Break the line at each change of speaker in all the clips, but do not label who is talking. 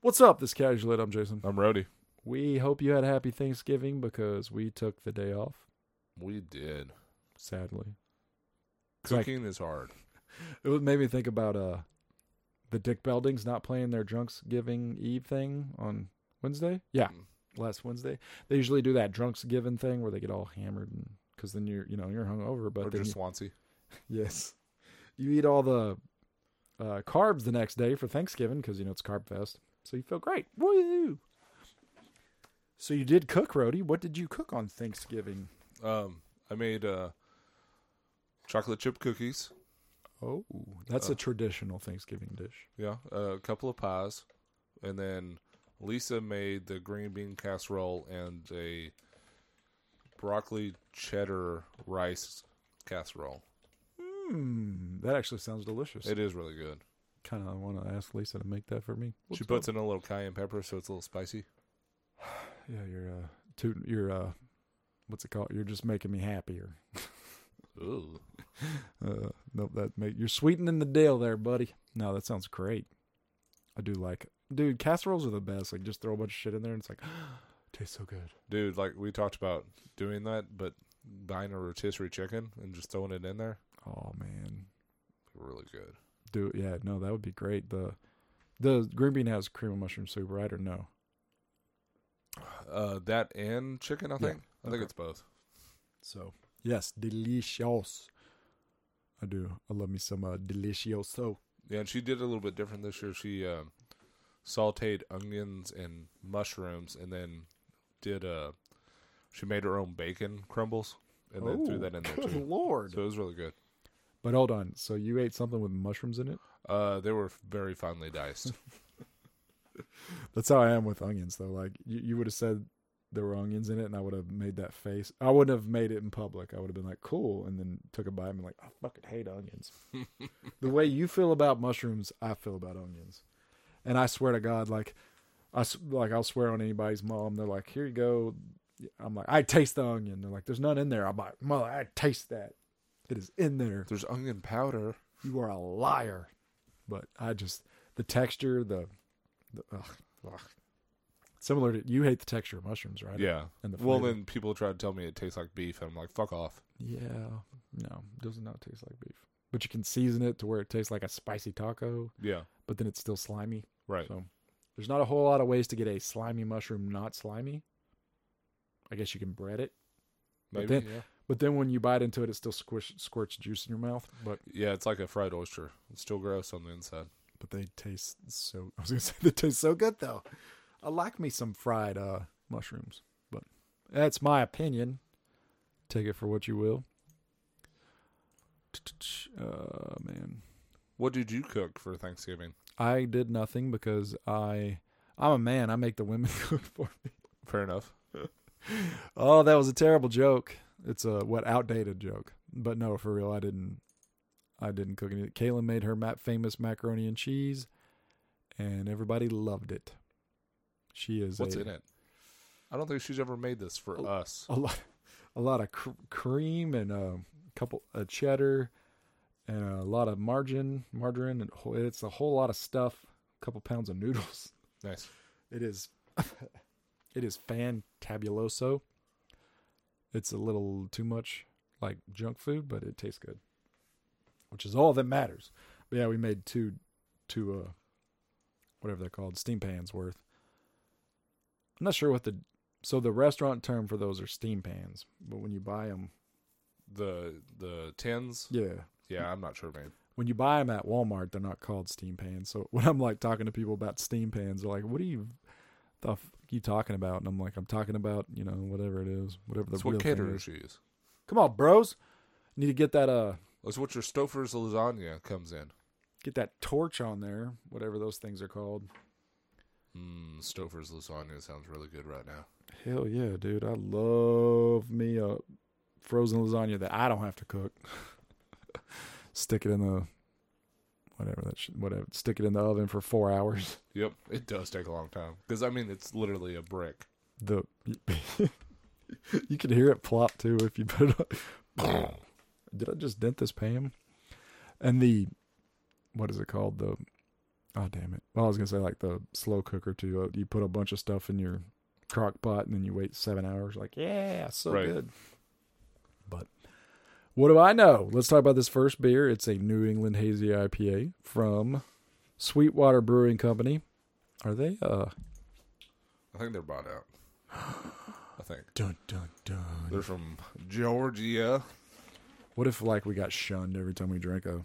What's up, this casual lit? I'm Jason.
I'm Rody.
We hope you had a happy Thanksgiving because we took the day off,
We did.
sadly.
Cooking is hard.
It made me think about uh the Dick Beldings not playing their Drunks Giving Eve thing on Wednesday. Yeah,
Mm.
last Wednesday. They usually do that Drunks Giving thing where they get all hammered and because then you're you know you're hungover, but
or
then
just
you,
Swansea.
yes, you eat all the uh, carbs the next day for Thanksgiving because you know it's Carb Fest, so you feel great. Woo! So you did cook, Rody. What did you cook on Thanksgiving?
Um, I made uh, chocolate chip cookies.
Oh, that's
Uh,
a traditional Thanksgiving dish.
Yeah, a couple of pies, and then Lisa made the green bean casserole and a broccoli cheddar rice casserole.
Hmm, that actually sounds delicious.
It is really good.
Kind of want to ask Lisa to make that for me.
she puts in a little cayenne pepper, so it's a little spicy.
yeah, you're uh, tooting, you're uh, what's it called? You're just making me happier.
Ooh,
Uh, nope, that make you're sweetening the deal there, buddy. No, that sounds great. I do like, dude. Casseroles are the best. Like, just throw a bunch of shit in there, and it's like, tastes so good.
dude! Like we talked about doing that, but buying a rotisserie chicken and just throwing it in there,
Oh man,
really good.
Do yeah, no, that would be great. The the green bean has cream of mushroom soup, right or no?
Uh, that and chicken, I
Yeah,
think. I think it's both.
So yes, delicious. I do. I love me some uh, delicioso.
Yeah, and she did a little bit different this year. She um, sauteed onions and mushrooms, and then did uh, she made her own bacon crumbles, and then threw that in there
Oh, good
too.
lord!
So it was really good.
But hold on. So you ate something with mushrooms in it?
Uh, they were very finely diced.
That's how I am with onions, though. Like you, you would have said there were onions in it, and I would have made that face. I wouldn't have made it in public. I would have been like, "Cool," and then took a bite and been like, "I fucking hate onions." the way you feel about mushrooms, I feel about onions. And I swear to God, like, I like I'll swear on anybody's mom. They're like, "Here you go." I'm like, "I taste the onion." They're like, "There's none in there." I'm like, "Mother, I taste that. It is in there."
There's onion powder.
You are a liar. But I just the texture, the, the ugh, ugh. similar to you hate the texture of mushrooms, right?
Yeah.
And the
Well,
flavor.
then people try to tell me it tastes like beef, and I'm like, fuck off.
yeah, no, does not taste like beef. But you can season it to where it tastes like a spicy taco,
Yeah.
but then it's still slimy.
Right.
So there's not a whole lot of ways to get a slimy mushroom not slimy. I guess you can bread it, but
Maybe.
then-
yeah.
But then when you bite into it, it still squish, squirts juice in your mouth. But
Yeah, it's like a fried oyster. It's still gross on the inside.
but they taste so. I was gonna say they taste so good though. I like me some fried uh, mushrooms, but that's my opinion. Take it for what you will. Uh, man,
What did you cook for Thanksgiving?
I did nothing because I I'm a man. I make the women cook for me.
Fair enough.
Oh, that was a terrible joke. It's a what outdated joke. But no, for real, I didn't. I didn't cook any. Kaylin made her famous macaroni and cheese, and everybody loved it. She is
What's
a,
in it? I don't think she's ever made this for
Oh.
us.
A lot, a lot of cr- cream and a couple a cheddar, and a lot of margin, margarine, and it's a whole lot of stuff. A couple pounds of noodles.
Nice.
It is it is fantabuloso. It's a little too much like junk food, but it tastes good. Which is all that matters. But yeah, we made two two uh whatever they're called, steam pans worth. I'm not sure what the so the restaurant term for those are steam pans, but when you buy them,
The the tins.
yeah,
Yeah, I'm not sure, man.
when you buy them at Walmart, they're not called steam pans. So when I'm like talking to people about steam pans, they're like, "What are you, the f- you talking about?" And I'm like, "I'm talking about you know whatever it is, whatever the
That's
real
what
thing
caterers
is."
use.
Come on, bros, need to get that uh
That's what your Stouffer's lasagna comes in.
get that torch on there, whatever those things are called.
Mmm, Stouffer's lasagna sounds really good right now.
Hell yeah, dude! I love me a frozen lasagna that I don't have to cook. Stick it in the whatever that shit, whatever. Stick it in the oven for four hours.
Yep, it does take a long time because I mean it's literally a brick.
the you can hear it plop too if you put it on. Did I just dent this Pam? And the what is it called? The Oh damn it! Well, I was gonna say like the slow cooker too. Uh, you put a bunch of stuff in your crock pot and then you wait seven hours. Like yeah, so
Right.
good. What do I know? Let's talk about this first beer. It's a New England hazy IPA from Sweetwater Brewing Company. Are they? Uh,
I think they're bought out. I think
dun dun dun.
they're from Georgia.
What if like we got shunned every time we drank a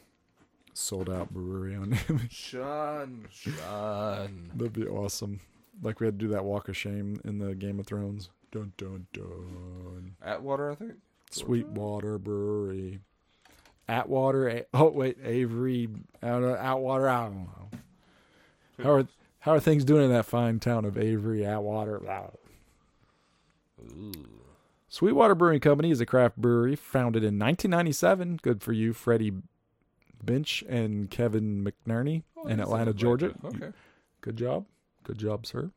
sold out brewery on
Shun, shun.
That'd be awesome. Like we had to do that walk of shame in the Game of Thrones. Dun dun dun.
Atwater, I think.
Sweetwater Brewery. Atwater. Oh wait, Avery. Out Outwater. I don't know. How are how are things doing in that fine town of Avery, Atwater? Wow.
Ooh.
Sweetwater Brewing Company is a craft brewery founded in 1997. Good for you, Freddie Bensch and Kevin McNerney
Oh,
in Atlanta, Georgia.
Okay.
Good job. Good job, sir.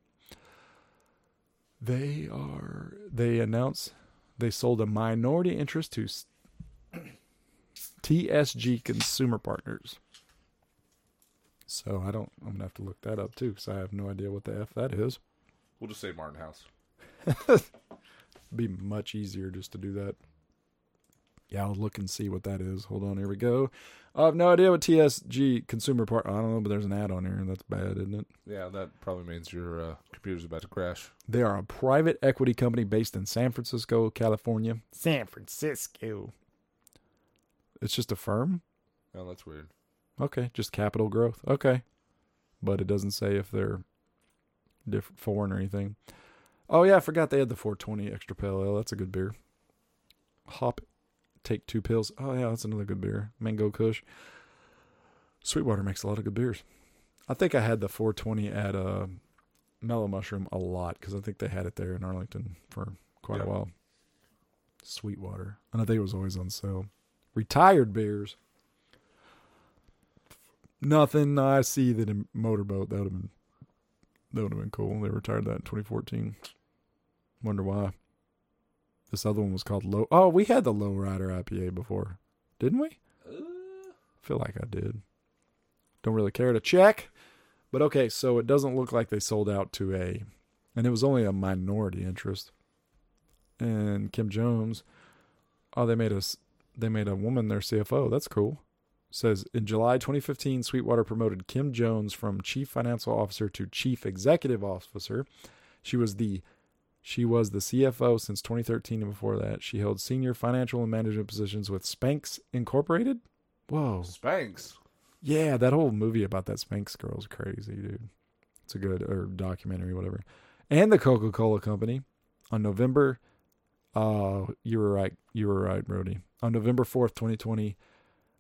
They are they announce they sold a minority interest to TSG Consumer Partners. So I don't I'm to have to look that up too cuz I have no idea what the f that is.
We'll just say Martin House.
Be much easier just to do that. Yeah, I'll look and see what that is. Hold on, here we go. I have no idea what TSG Consumer Part. I don't know, but there's an ad on here. And that's bad, isn't it?
Yeah, that probably means your uh, computer's about to crash.
They are a private equity company based in San Francisco, California. San Francisco. It's just a firm?
Oh, that's weird.
Okay, just capital growth. Okay. But it doesn't say if they're different foreign or anything. Oh yeah, I forgot they had the 420 extra pale ale. That's a good beer. Hop take two pills. Oh yeah, that's another good beer. Mango Kush. Sweetwater makes a lot of good beers. I think I had the 420 at uh, Mellow Mushroom a lot because I think they had it there in Arlington for quite
Yeah.
a while. Sweetwater, and I think it was always on sale. Retired beers. Nothing I see that in motorboat that would have been that would have been cool. They retired that in 2014. Wonder why. This other one was called Low. Oh, we had the Lowrider IPA before, didn't we?
Uh,
feel like I did. Don't really care to check. But okay, so it doesn't look like they sold out to a, and it was only a minority interest. And Kim Jones, oh, they made us, they made a woman their CFO. That's cool. Says in July 2015, Sweetwater promoted Kim Jones from chief financial officer to chief executive officer. She was the she was the CFO since 2013, and before that, she held senior financial and management positions with Spanx Incorporated. Whoa,
Spanx.
yeah, that whole movie about that Spanx girl is crazy, dude. It's a good or documentary, whatever. And the Coca Cola Company on November. Uh, you were right. You were right, Brody. On November fourth, twenty twenty.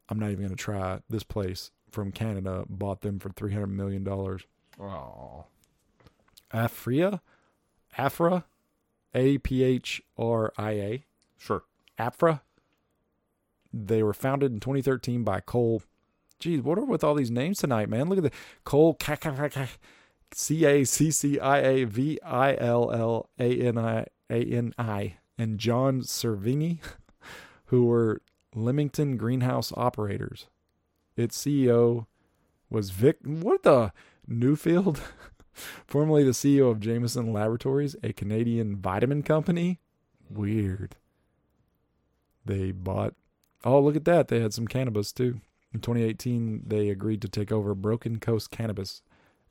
I'm not even gonna try. This place from Canada bought them for three hundred million dollars.
Oh.
Afria, Afra, A P H R I A.
Sure.
Afra. They were founded in 2013 by Cole. Geez, what are with all these names tonight, man? Look at the Cole C A C C I A V I L L A N I A N I and John Cervini, who were Leamington greenhouse operators. Its CEO was Vic. What the Neufeld, formerly the CEO of Jamieson Laboratories, a Canadian vitamin company. Weird. They bought. Oh, look at that! They had some cannabis too. In 2018, they agreed to take over Broken Coast Cannabis,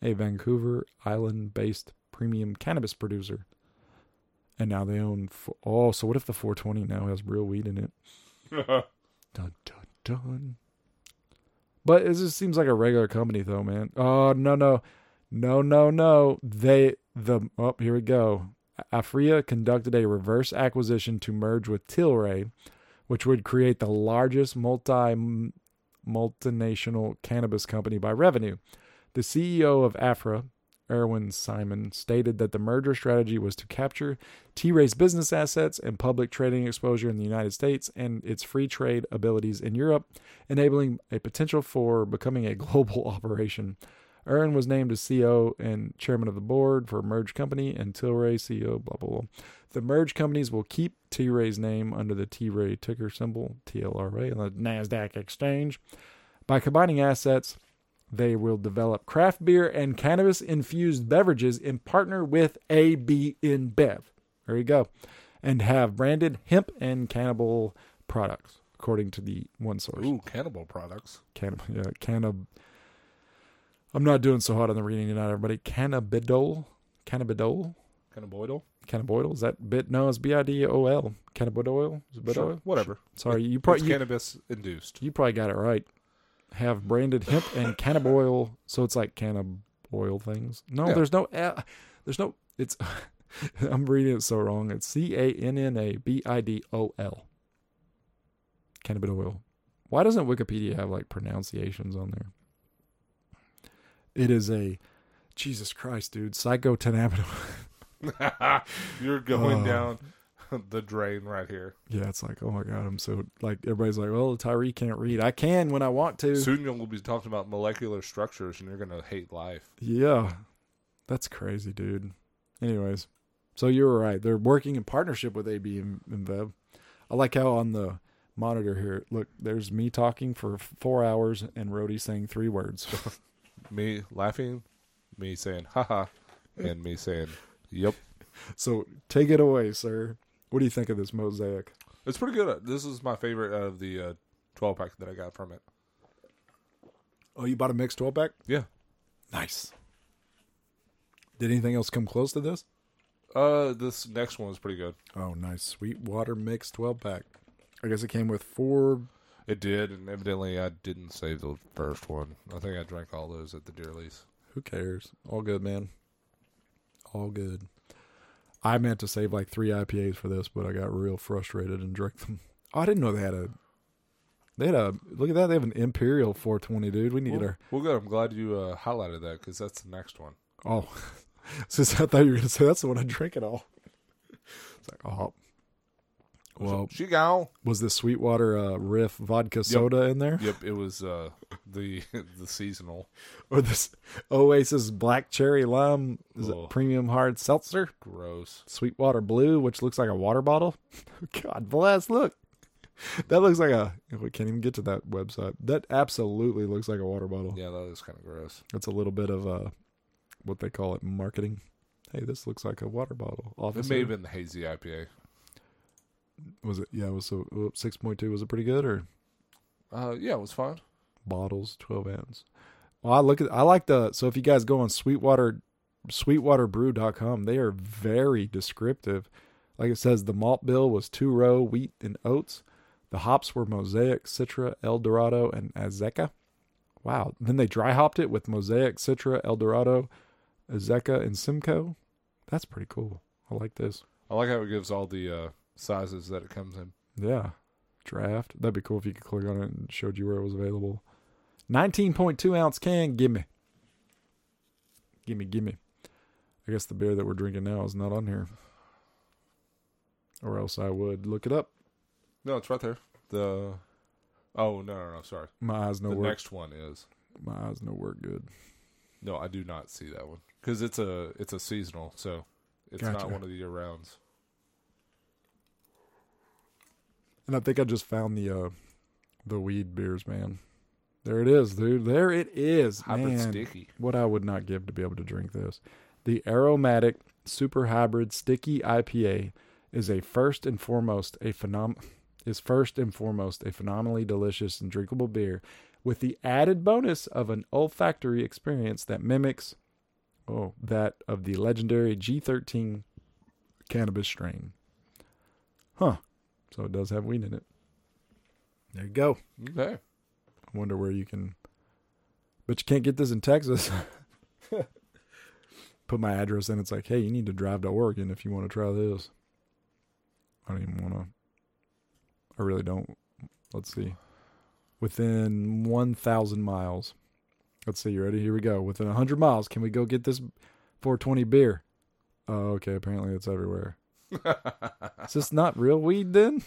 a Vancouver Island-based premium cannabis producer. And now they own. Oh, so what if the 420 now has real weed in it? Dun dun dun. But it just seems like a regular company, though, man. Oh no no, no no no. They the oh here we go. Aphria conducted a reverse acquisition to merge with Tilray, which would create the largest multi multinational cannabis company by revenue. The CEO of Afra, Irwin Simon, stated that the merger strategy was to capture T-Ray's business assets and public trading exposure in the United States and its free trade abilities in Europe, enabling a potential for becoming a global operation. Irwin was named as CEO and chairman of the board for Merge company, and Tilray CEO, blah, blah, blah. The merge companies will keep T-Ray's name under the T-Ray ticker symbol, TLRA, on the NASDAQ exchange. By combining assets, they will develop craft beer and cannabis infused beverages in partner with AB InBev. There you go. And have branded hemp and cannibal products, according to the one source.
Ooh, cannibal products.
Cannab, yeah, cannab. I'm not doing so hot on the reading tonight, everybody. Cannabidol, cannabidol,
Cannaboidal?
cannabidiol. Is that bit? No, it's B I D O L. Is it
Sure, whatever.
Sorry, you
It's
probably
cannabis induced.
you probably got it right. Have branded hemp and cannaboil, so it's like cannaboil things. No,
Yeah.
there's no. Uh, there's no. It's. I'm reading it so wrong. It's C A N N A B I D O L. Cannabidiol. Why doesn't Wikipedia have like pronunciations on there? It is a Jesus Christ, dude. psycho Psychotenabidol.
You're going
Oh.
down the drain right here.
yeah, it's like, oh my god, I'm so like everybody's like, well, Tyree can't read. I can when I want to.
Soon you'll be talking about molecular structures and you're going to hate life.
Yeah. That's crazy, dude. Anyways, so you were right. They're working in partnership with AB and, and Vev. I like how on the monitor here, look, there's me talking for four hours and Rhodey saying three words.
Me laughing, me saying, haha, and me saying, yep.
so take it away, sir. What do you think of this mosaic?
It's pretty good. This is my favorite out of the uh, 12 pack that I got from it.
Oh, you bought a mixed 12 pack?
Yeah.
Nice. Did anything else come close to this?
Uh, this next one was pretty good.
Oh, nice. Sweetwater mixed 12 pack. I guess it came with four.
It did, and evidently I didn't save the first one. I think I drank all those at the deer lease.
Who cares? All good, man. All good. I meant to save like three IPAs for this, but I got real frustrated and drank them. Oh, I didn't know they had a. They had a look at that. They have an Imperial 420, dude. We need
Well,
our.
well, good. I'm glad you uh, highlighted that because that's the next one.
Oh, since I thought you were gonna say that's the one I drink it all. It's like oh, well,
she go.
was this Sweetwater uh, Riff vodka soda in there,
Yep, it was uh, the the seasonal.
or this Oasis Black Cherry Lime? Is
Oh.
it premium hard seltzer?
Gross.
Sweetwater Blue, which looks like a water bottle. God bless. Look, that looks like a. We can't even get to that website. That absolutely looks like a water bottle.
Yeah, that is kind of gross.
That's a little bit of uh, what they call it marketing. Hey, this looks like a water bottle.
It may have been the hazy IPA.
Was it? Yeah, it was so six point two. Was it pretty good or
Uh, yeah, it was fine.
bottles twelve ounce? Well, I look at. I like the. So if you guys go on Sweetwater, SweetwaterBrew.com, they are very descriptive. Like it says, the malt bill was two row wheat and oats. The hops were Mosaic, Citra, El Dorado, and Azacca. Wow. Then they dry hopped it with Mosaic, Citra, El Dorado, Azacca, and Simcoe. That's pretty cool. I like this.
I like how it gives all the uh, sizes that it comes in.
Yeah. Draft. That'd be cool if you could click on it and showed you where it was available. 19.2 ounce can. Gimme. Gimme, gimme. I guess the beer that we're drinking now is not on here. Or else I would look it up.
No, it's right there. The oh no no no sorry.
My eyes no work.
the
work.
next one is
My eyes no work good.
no. I do not see that one because it's a it's a seasonal, so it's
Gotcha.
not one of the year rounds.
And I think I just found the uh the weed beers, man. There it is, dude. There it is.
Hybrid
man.
sticky.
what I would not give to be able to drink this. The aromatic super hybrid sticky IPA is a first and foremost a phenom is first and foremost a phenomenally delicious and drinkable beer with the added bonus of an olfactory experience that mimics oh that of the legendary G13 cannabis strain. Huh. So it does have weed in it. There you go.
Okay.
I wonder where you can. But you can't get this in Texas. Put my address in. It's like, hey, you need to drive to Oregon if you want to try this. I don't even want to. I really don't. Let's see. Within 1,000 miles. Let's see. You ready? Here we go. Within 100 miles, can we go get this 420 beer? Oh, okay. Apparently it's everywhere. Is this not real weed then?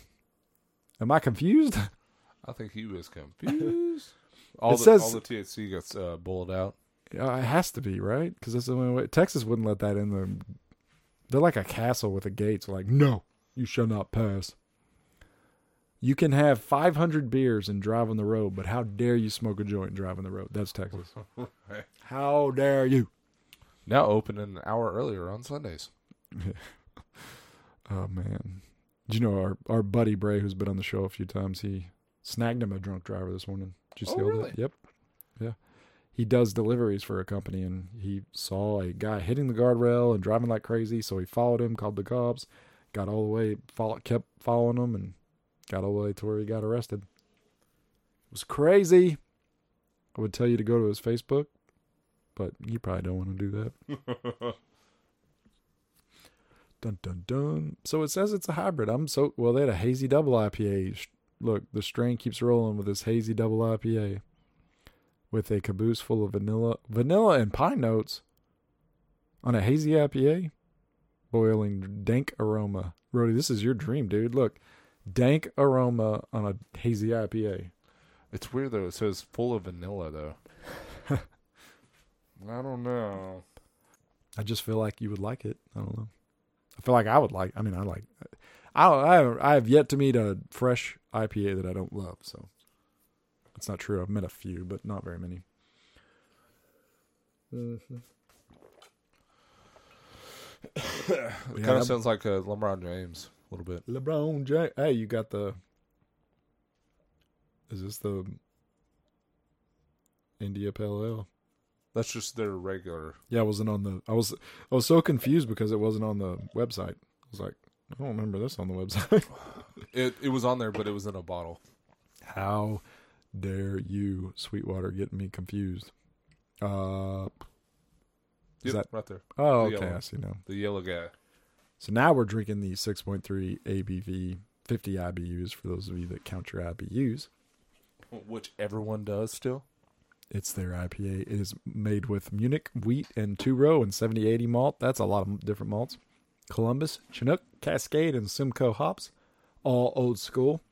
Am I confused?
I think he was confused. All
It
the
says-
all the THC gets uh, bullet out.
Yeah, it has to be right because that's the only way. Texas wouldn't let that in. The they're like a castle with a gate. So like, no, you shall not pass. You can have 500 beers and drive on the road, but how dare you smoke a joint and drive on the road? That's Texas.
Right.
How dare you?
Now open an hour earlier on Sundays.
Oh man. Did you know our, our buddy Bray, who's been on the show a few times, he snagged him a drunk driver this morning. Did you
Oh,
see all
really?
that? Yep. Yeah. He does deliveries for a company and he saw a guy hitting the guardrail and driving like crazy, so he followed him, called the cops, got all the way, follow, kept following him and got all the way to where he got arrested. It was crazy. I would tell you to go to his Facebook, but you probably don't want to do that. Dun dun dun. So it says it's a hybrid. I'm so well. They had a hazy double IPA. Look, the strain keeps rolling with this hazy double IPA, with a caboose full of vanilla, vanilla and pine notes, on a hazy IPA, boiling dank aroma. Rody, this is your dream, dude. Look, dank aroma on a hazy IPA.
It's weird though. It says full of vanilla though. I don't know.
I just feel like you would like it. I don't know. I feel like I would like. I mean, I like. I I have, I have yet to meet a fresh IPA that I don't love. So that's not true. I've met a few, but not very many. Mm-hmm.
It
Yeah,
kind of sounds like uh, LeBron James a little bit.
LeBron James. Hey, you got the. Is this the India Pale Ale?
That's just their regular.
Yeah, it wasn't on the. I was I was so confused because it wasn't on the website. I was like, I don't remember this on the website.
It it was on there, but it was in a bottle.
How dare you, Sweetwater, getting me confused? Uh Is
Yep,
that-
right there?
oh,
The
okay,
yellow.
I see now.
The yellow guy.
So now we're drinking the 6.3 ABV, 50 IBUs for those of you that count your IBUs.
Which everyone does still.
It's their IPA. It is made with Munich wheat and two row and 7080 malt. That's a lot of different malts. Columbus, Chinook, Cascade, and Simcoe hops, all old school.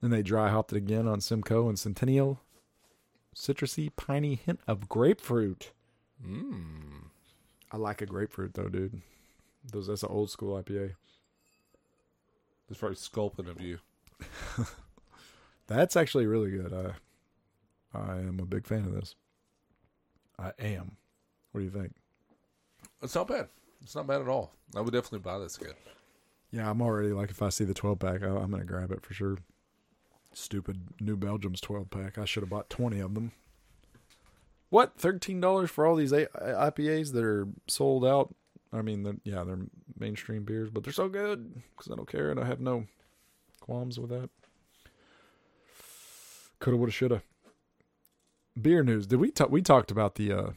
Then they dry hopped it again on Simcoe and Centennial. Citrusy, piney hint of grapefruit.
Mmm.
I like a grapefruit though, dude. Those that's an old school IPA.
It's very sculpin of you.
That's actually really good. I I am a big fan of this. I am. What do you think?
It's not bad. It's not bad at all. I would definitely buy this again.
Yeah, I'm already like if I see the 12 pack, I, I'm gonna grab it for sure. Stupid New Belgium's 12 pack. I should have bought 20 of them. What? Thirteen dollars for all these IPAs that are sold out? I mean, they're, yeah, they're mainstream beers, but they're so good because I don't care and I have no qualms with that. Coulda, woulda, shoulda. Beer news. Did we talk? We talked about the. uh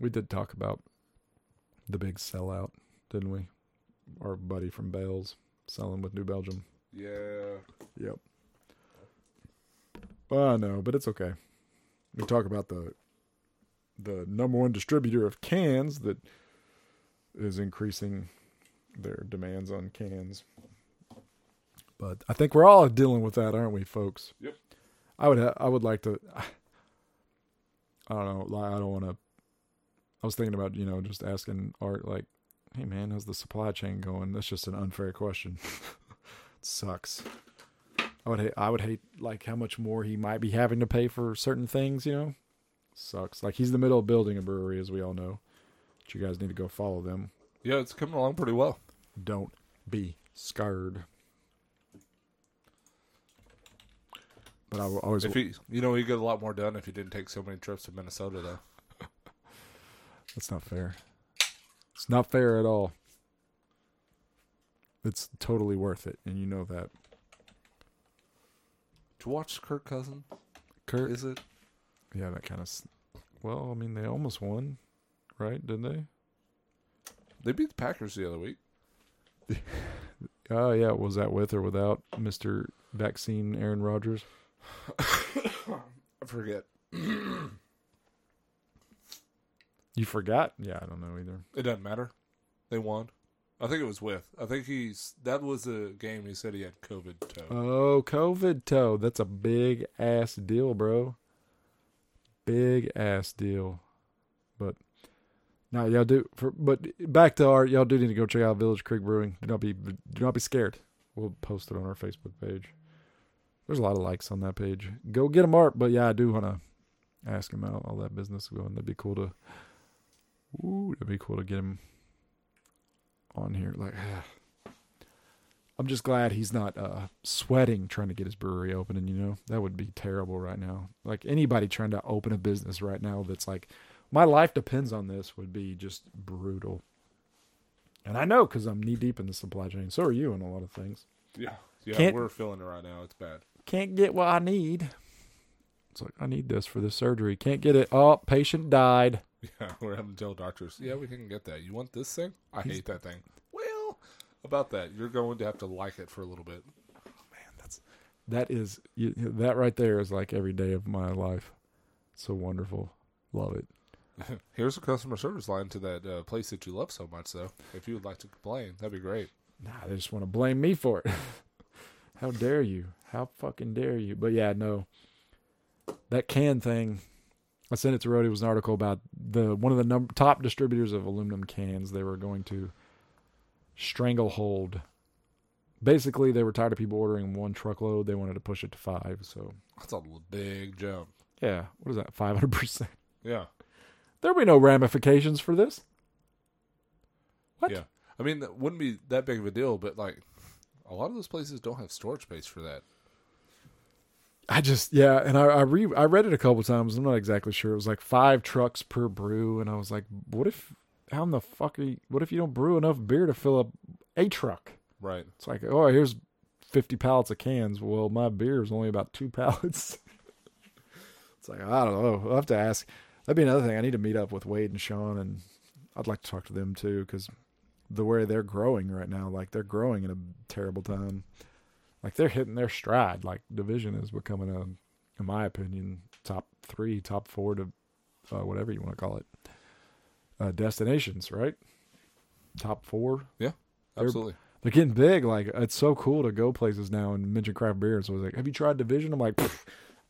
We did talk about the big sellout, didn't we? Our buddy from Bell's selling with New Belgium.
Yeah.
Yep. Well, I know, but it's okay. We talk about the the number one distributor of cans that is increasing their demands on cans. But I think we're all dealing with that, aren't we, folks?
Yep.
I would ha- I would like to I don't know, like I don't want to I was thinking about, you know, just asking Art like, "Hey man, how's the supply chain going?" That's just an unfair question. it sucks. I would hate. I would hate like how much more he might be having to pay for certain things. You know, sucks. Like he's in the middle of building a brewery, as we all know. But you guys need to go follow them.
Yeah, it's coming along pretty well.
Don't be scared. But I will always.
If he, you know, you get a lot more done if you didn't take so many trips to Minnesota, though.
That's not fair. It's not fair at all. It's totally worth it, and you know that.
To watch Kirk Cousin,
Kirk
is it?
yeah, that kind of. Well, I mean, they almost won, right? Didn't they?
They beat the Packers the other week.
Oh yeah, was that with or without Mister Vaccine Aaron Rodgers?
I forget.
You forgot? Yeah, I don't know either.
It doesn't matter. They won. I think it was with. I think he's. That was a game he said he had COVID toe.
Oh, COVID toe. That's a big ass deal, bro. Big ass deal. But now y'all do for but back to our y'all do need to go check out Village Creek Brewing. Do not be do not be scared. We'll post it on our Facebook page. There's a lot of likes on that page. Go get him art, but yeah, I do want to ask him out all that business going. That'd be cool to. Ooh, that'd be cool to get him on here. Like, I'm just glad he's not uh, sweating trying to get his brewery open, and you know that would be terrible right now. Like anybody trying to open a business right now, that's like, my life depends on this, would be just brutal. And I know because I'm knee deep in the supply chain. So are you in a lot of things.
Yeah, yeah,
Can't-
we're feeling it right now. It's bad.
Can't get what I need. It's like I need this for the surgery. Can't get it. Oh, patient died.
Yeah, we're having to tell doctors. Yeah, we can get that. You want this thing? I
He's-
hate that thing. Well, about that, you're going to have to like it for a little bit.
Man, that's that is you, that right there is like every day of my life. So wonderful. Love it.
Here's a customer service line to that uh, place that you love so much, though. If you would like to complain, that'd be great.
Nah, they just want to blame me for it. How dare you? How fucking dare you? But yeah, no. That can thing. I sent it to Rody. It was an article about the one of the num- top distributors of aluminum cans. They were going to stranglehold. Basically, they were tired of people ordering one truckload. They wanted to push it to five. So
That's a big jump.
yeah, what is that? Five hundred percent.
Yeah,
There'll be no ramifications for this. What?
yeah. I mean, that wouldn't be that big of a deal, but like, a lot of those places don't have storage space for that.
I just yeah, and I I re I read it a couple times. I'm not exactly sure. It was like five trucks per brew, and I was like, what if how in the fuck are you? What if you don't brew enough beer to fill up a truck?
Right.
It's like oh here's fifty pallets of cans. Well, my beer is only about two pallets. it's like I don't know. I'll have to ask. That'd be another thing. I need to meet up with Wade and Sean, and I'd like to talk to them too because the way they're growing right now, like they're growing in a terrible time. Like they're hitting their stride. Like division is becoming a, in my opinion, top three, top four to uh, whatever you want to call it, uh, destinations. Right, top four. They're-
Absolutely.
They're getting big. Like it's so cool to go places now and mention craft beer. So I was like, "Have you tried Division?" I'm like,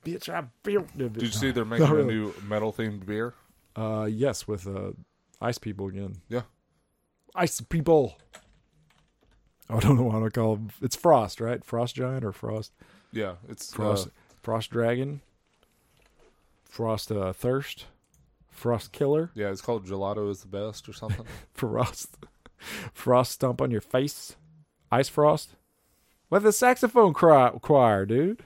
"Bitch, I built Division."
Did you see they're making
really.
a new metal themed beer?
Uh, yes, with uh, ice people again.
Yeah.
ice people. I don't know what to call them. It's Frost, right? Frost Giant or Frost
Yeah, it's
Frost
uh,
Frost Dragon, Frost uh, Thirst, Frost Killer,
yeah, it's called Gelato is the best or something.
Frost Frost Stomp on your face, Ice Frost. With the saxophone cry, choir, dude.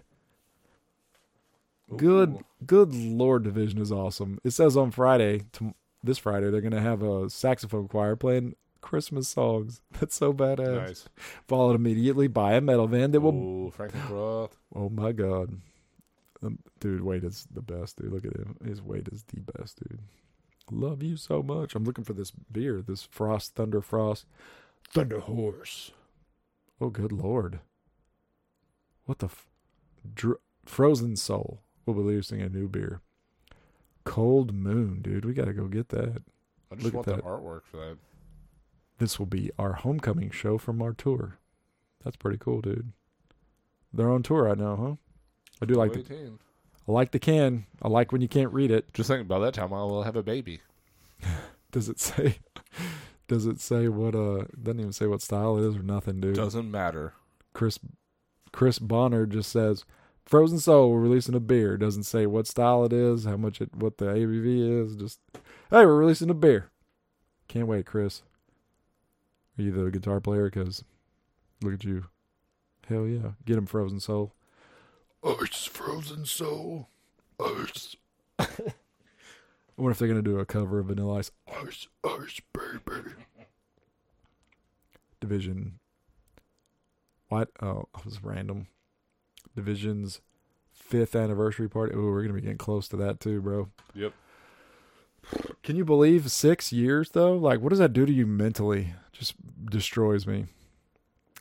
Good,
Ooh.
good Lord, Division is awesome. It says on Friday, this Friday, they're gonna have a saxophone choir playing Christmas songs. That's so badass.
Nice.
Followed immediately by a metal band that will.
Ooh, Frankenfroth.
Oh my god, um, dude, Wade is the best, dude. Look at him. His Wade is the best, dude. Love you so much. I'm looking for this beer, this Frost Thunder Frost Thunder Horse. Oh, good lord. What the f- Dr- Frozen Soul will be releasing a new beer. Cold Moon, dude. We got to go get that.
I just
Look at
want the
that.
artwork for that.
This will be our homecoming show from our tour. That's pretty cool, dude. They're on tour right now, huh? I do like the I like the can. I like when you can't read it.
Just think by that time I will have a baby.
Does it say? Does it say what? Uh, doesn't even say what style it is or nothing, dude.
Doesn't matter.
Chris Chris Bonner just says Frozen Soul. We're releasing a beer. Doesn't say what style it is, how much it, what the ABV is. Just hey, we're releasing a beer. Can't wait, Chris. Are you the guitar player? Because look at you. Hell yeah, get him Frozen Soul. Ice Frozen Soul. Ice. I wonder if they're gonna do a cover of Vanilla Ice. Ice, ice, baby. Division. What? Oh, it was random. Division's fifth anniversary party. Oh, we're gonna be getting close to that too, bro.
Yep.
Can you believe six years though? Like, what does that do to you mentally? Just destroys me.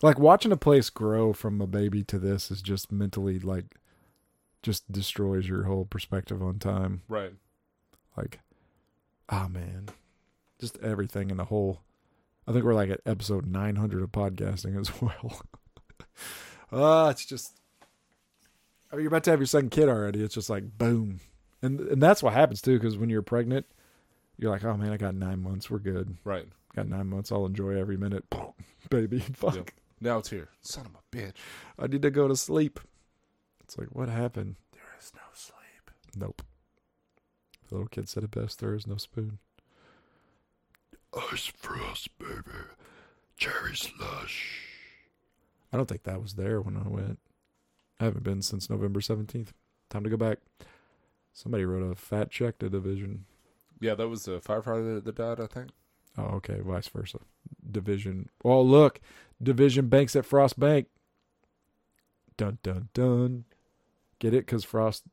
Like watching a place grow from a baby to this is just mentally like, just destroys your whole perspective on time.
Right.
Like, ah man, just everything in the whole. I think we're like at episode 900 of podcasting as well. Ah, it's just. I mean, you're about to have your second kid already. It's just like boom, and and that's what happens too. Because when you're pregnant, you're like, oh man, I got nine months. We're good.
Right.
Got nine months. I'll enjoy every minute. Baby, fuck.
Yep. Now it's here. Son of a bitch.
I need to go to sleep. It's like, what happened?
There is no sleep.
Nope. The little kid said it best. There is no spoon. Ice frost, baby. Cherry slush. I don't think that was there when I went. I haven't been since November 17th. Time to go back. Somebody wrote a fat check to Division.
Yeah, that was a firefighter that, died, I think.
Oh, okay. Vice versa. Division. Oh, look. Division Banks at Frost Bank. Dun, dun, dun. Get it? Because Frost,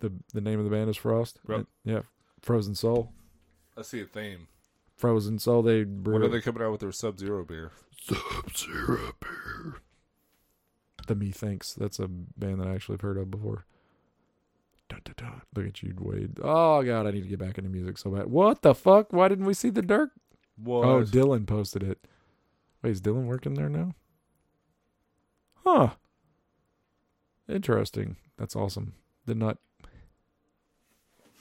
the, the name of the band is Frost?
Yep.
Yeah. Frozen Soul.
I see a theme.
Frozen Soul. They brew
When are they coming out with their Sub Zero beer?
Sub Zero beer. The Methinks. That's a band that I actually have heard of before. Dun, dun, dun. Look at you, Wade. Oh God, I need to get back into music so bad. What the fuck? Why didn't we see the Dirk?
What?
Oh, Dylan posted it. Wait, is Dylan working there now? Huh. Interesting. That's awesome. Did not.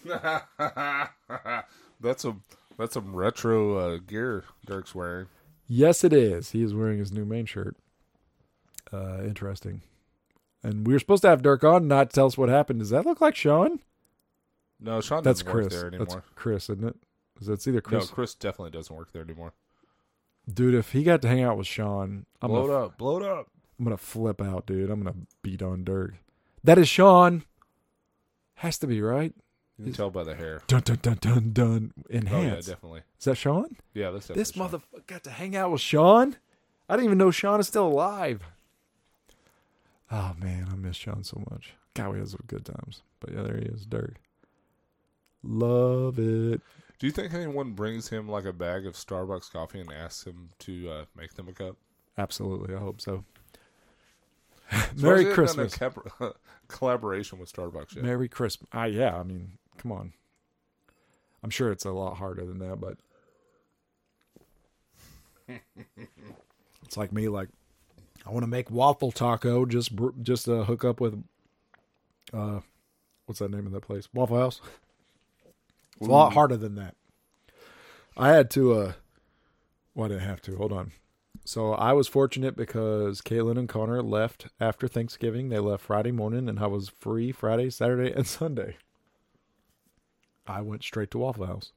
that's some that's some retro uh, gear Dirk's wearing.
Yes, it is. He is wearing his new main shirt. Uh, interesting. And we were supposed to have Dirk on, not tell us what happened. Does that look like Sean?
No, Sean
That's
doesn't work
Chris.
there
That's
anymore.
Chris, isn't it? Is it's either Chris?
No, Chris definitely doesn't work there anymore.
Dude, if he got to hang out with Sean, I'm
blow
gonna,
up, blow it up.
I'm gonna flip out, dude. I'm gonna beat on Dirk. That is Sean. Has to be right.
You can tell by the hair.
Dun dun dun dun dun. Enhanced.
Oh yeah, definitely.
is that Sean?
Yeah, that's definitely
This motherfucker got to hang out with Sean. I didn't even know Sean is still alive. Oh man, I miss Sean so much. God, we had some good times. But yeah, there he is, Dirk. Love it.
Do you think anyone brings him like a bag of Starbucks coffee and asks him to uh, make them a cup?
Absolutely, I hope so. Merry
they done a
Christmas.
cap- collaboration with Starbucks yet.
Merry Christmas. Ah, yeah. I mean, come on. I'm sure it's a lot harder than that, but it's like me. Like, I want to make waffle taco. Just, just uh, hook up with, uh, what's that name of that place? Waffle House. It's a lot harder than that. I had to. uh Well, I didn't have to. Hold on. So I was fortunate because Caitlin and Connor left after Thanksgiving. They left Friday morning, and I was free Friday, Saturday, and Sunday. I went straight to Waffle House.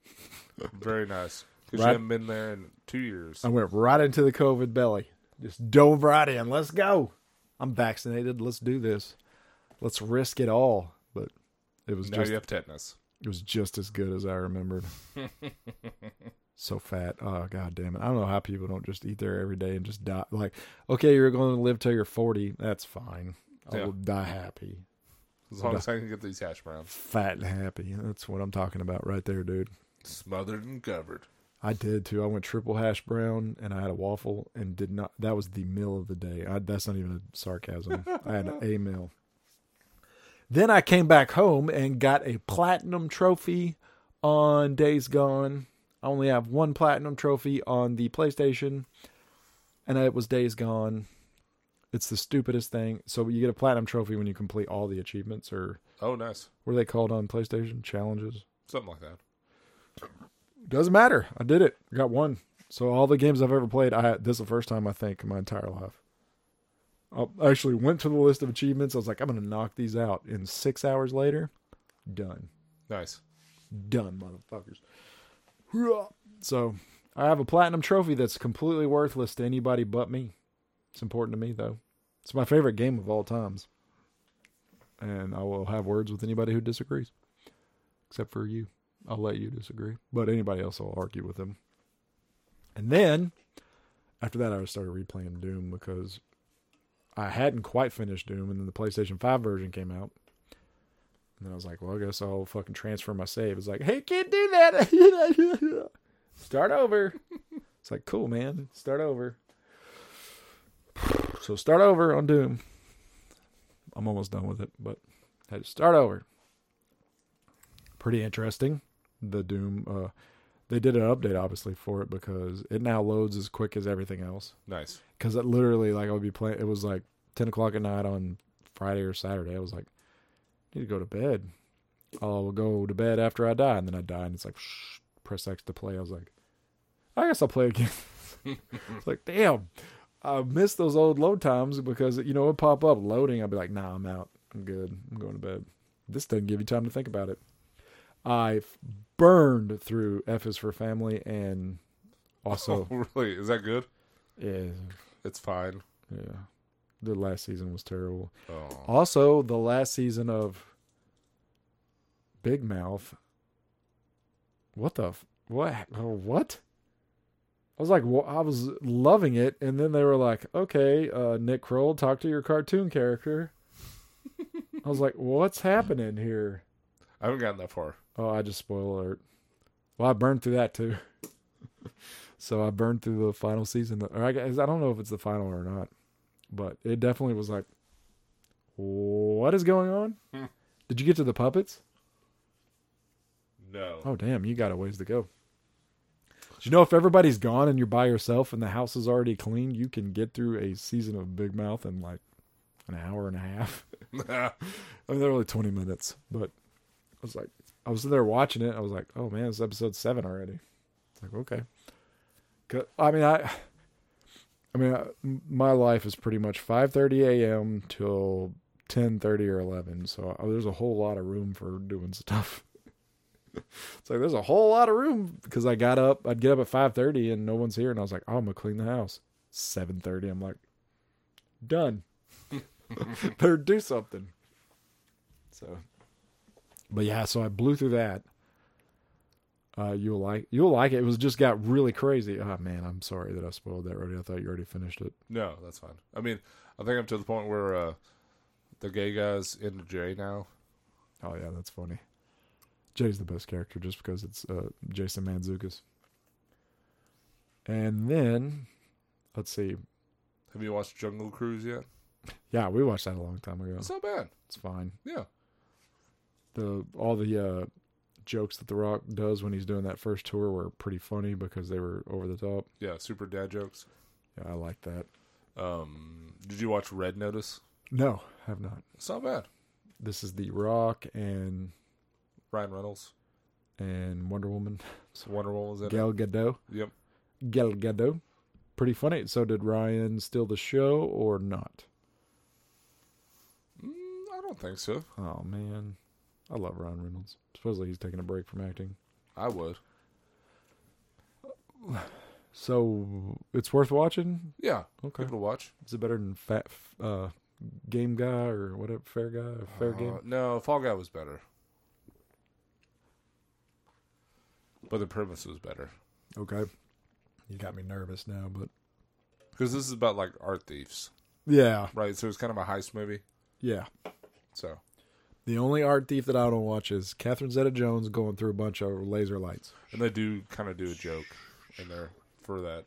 Very nice. Because
Right.
you haven't been there in two years.
I went right into the COVID belly. Just dove right in. Let's go. I'm vaccinated. Let's do this. Let's risk it all. But it was
now
just
you have tetanus.
it was just as good as I remembered. so fat. Oh god damn it. I don't know how people don't just eat there every day and just die. Like, okay, you're going to live till you're 40. That's fine. I
Yeah.
will die happy.
As long as I can get these hash browns
Fat and happy. That's what I'm talking about right there, dude.
smothered and covered.
I did too. I went triple hash brown and I had a waffle and did not. That was the meal of the day. I, that's not even a sarcasm. I had a meal. Then I came back home and got a platinum trophy on Days Gone. I only have one platinum trophy on the PlayStation, and it was Days Gone. It's the stupidest thing. So you get a platinum trophy when you complete all the achievements, or
Oh, nice.
what are they called on PlayStation? Challenges.
Something like that.
Doesn't matter. I did it. I got one. So all the games I've ever played, I this is the first time I think in my entire life. I actually went to the list of achievements. I was like, I'm gonna knock these out. And six hours later, done,
Nice.
done, motherfuckers. So I have a platinum trophy that's completely worthless to anybody but me. It's important to me though. It's my favorite game of all times, and I will have words with anybody who disagrees, except for you. I'll let you disagree, but anybody else I'll argue with them. And then after that, I started replaying Doom because I hadn't quite finished Doom, and then the PlayStation Five version came out. And then I was like, well, I guess I'll fucking transfer my save. It's like, hey, can't do that. Start over. It's like, cool, man. Start over. So start over on Doom. I'm almost done with it, but had to start over. Pretty interesting. The Doom. Uh, they did an update obviously for it because it now loads as quick as everything else.
Nice.
Because it literally, like, I would be playing. It was like 10 o'clock at night on Friday or Saturday. I was like, I need to go to bed. I'll go to bed after I die, and then I die, and it's like, shh, press X to play. I was like, I guess I'll play again. it's like, damn, I miss those old load times because you know it would pop up loading. I'd be like, nah, I'm out. I'm good. I'm going to bed. This doesn't give you time to think about it. I burned through F is for Family and also
Oh, really? Is that good?
yeah,
It's fine.
yeah. The last season was terrible.
Oh.
Also, the last season of Big Mouth. What the f- what oh, what? I was like, well, I was loving it, and then they were like, "Okay, uh, Nick Kroll, talk to your cartoon character." I was like, "What's happening here?"
I haven't gotten that far.
Oh, I just spoil alert. Well, I burned through that too. so I burned through the final season. Or I guess I don't know if it's the final or not, but it definitely was like, what is going on?
Hmm.
Did you get to the puppets?
No.
Oh, damn, you got a ways to go. Do you know if everybody's gone and you're by yourself and the house is already clean, you can get through a season of Big Mouth in like an hour and a half. I mean, they're only 20 minutes, but I was like, I was there watching it. I was like, oh man, it's episode seven already. It's like, okay. I mean, I, I mean, I, my life is pretty much 5:30 a.m. till 10:30 or 11. So uh, there's a whole lot of room for doing stuff. it's like there's a whole lot of room because I got up. I'd get up at 5:30 and no one's here, and I was like, oh, I'm gonna clean the house. 7:30. I'm like, done. Better do something. So, but yeah, so I blew through that. Uh, you'll like you'll like it. It was just got really crazy. Oh man, I'm sorry that I spoiled that already. I thought you already finished it.
No, that's fine. I mean, I think I'm to the point where uh, the gay guy's into Jay now.
Oh yeah, that's funny. Jay's the best character just because it's uh, Jason Mantzoukas. And then, let's see.
Have you watched Jungle Cruise yet?
Yeah, we watched that a long time ago.
It's not bad.
It's fine.
Yeah.
The all the uh, jokes that The Rock does when he's doing that first tour were pretty funny because they were over the top.
Yeah, super dad jokes.
Yeah, I like that.
Um, did you watch Red Notice?
No, have not.
It's not bad.
This is The Rock and
Ryan Reynolds,
and Wonder Woman, So
Wonder Woman was in
Gal Gadot.
it. Yep.
Gal Gadot. Pretty funny. So did Ryan steal the show or not?
Mm, I don't think so.
Oh man, I love Ryan Reynolds. Supposedly he's taking a break from acting.
I would.
So it's worth watching.
Yeah.
Okay,
a watch.
is it better than Fat uh, Game Guy or whatever? Fair Guy, or Fair
Uh,
Game.
No, Fall Guy was better. But the premise was better.
Okay, you got me nervous now, but
Because this is about like art thieves,
yeah,
right? So it's kind of a heist movie.
yeah.
So
The only art thief that I don't watch is Catherine Zeta-Jones going through a bunch of laser lights.
and they do kind of do a joke in there for that,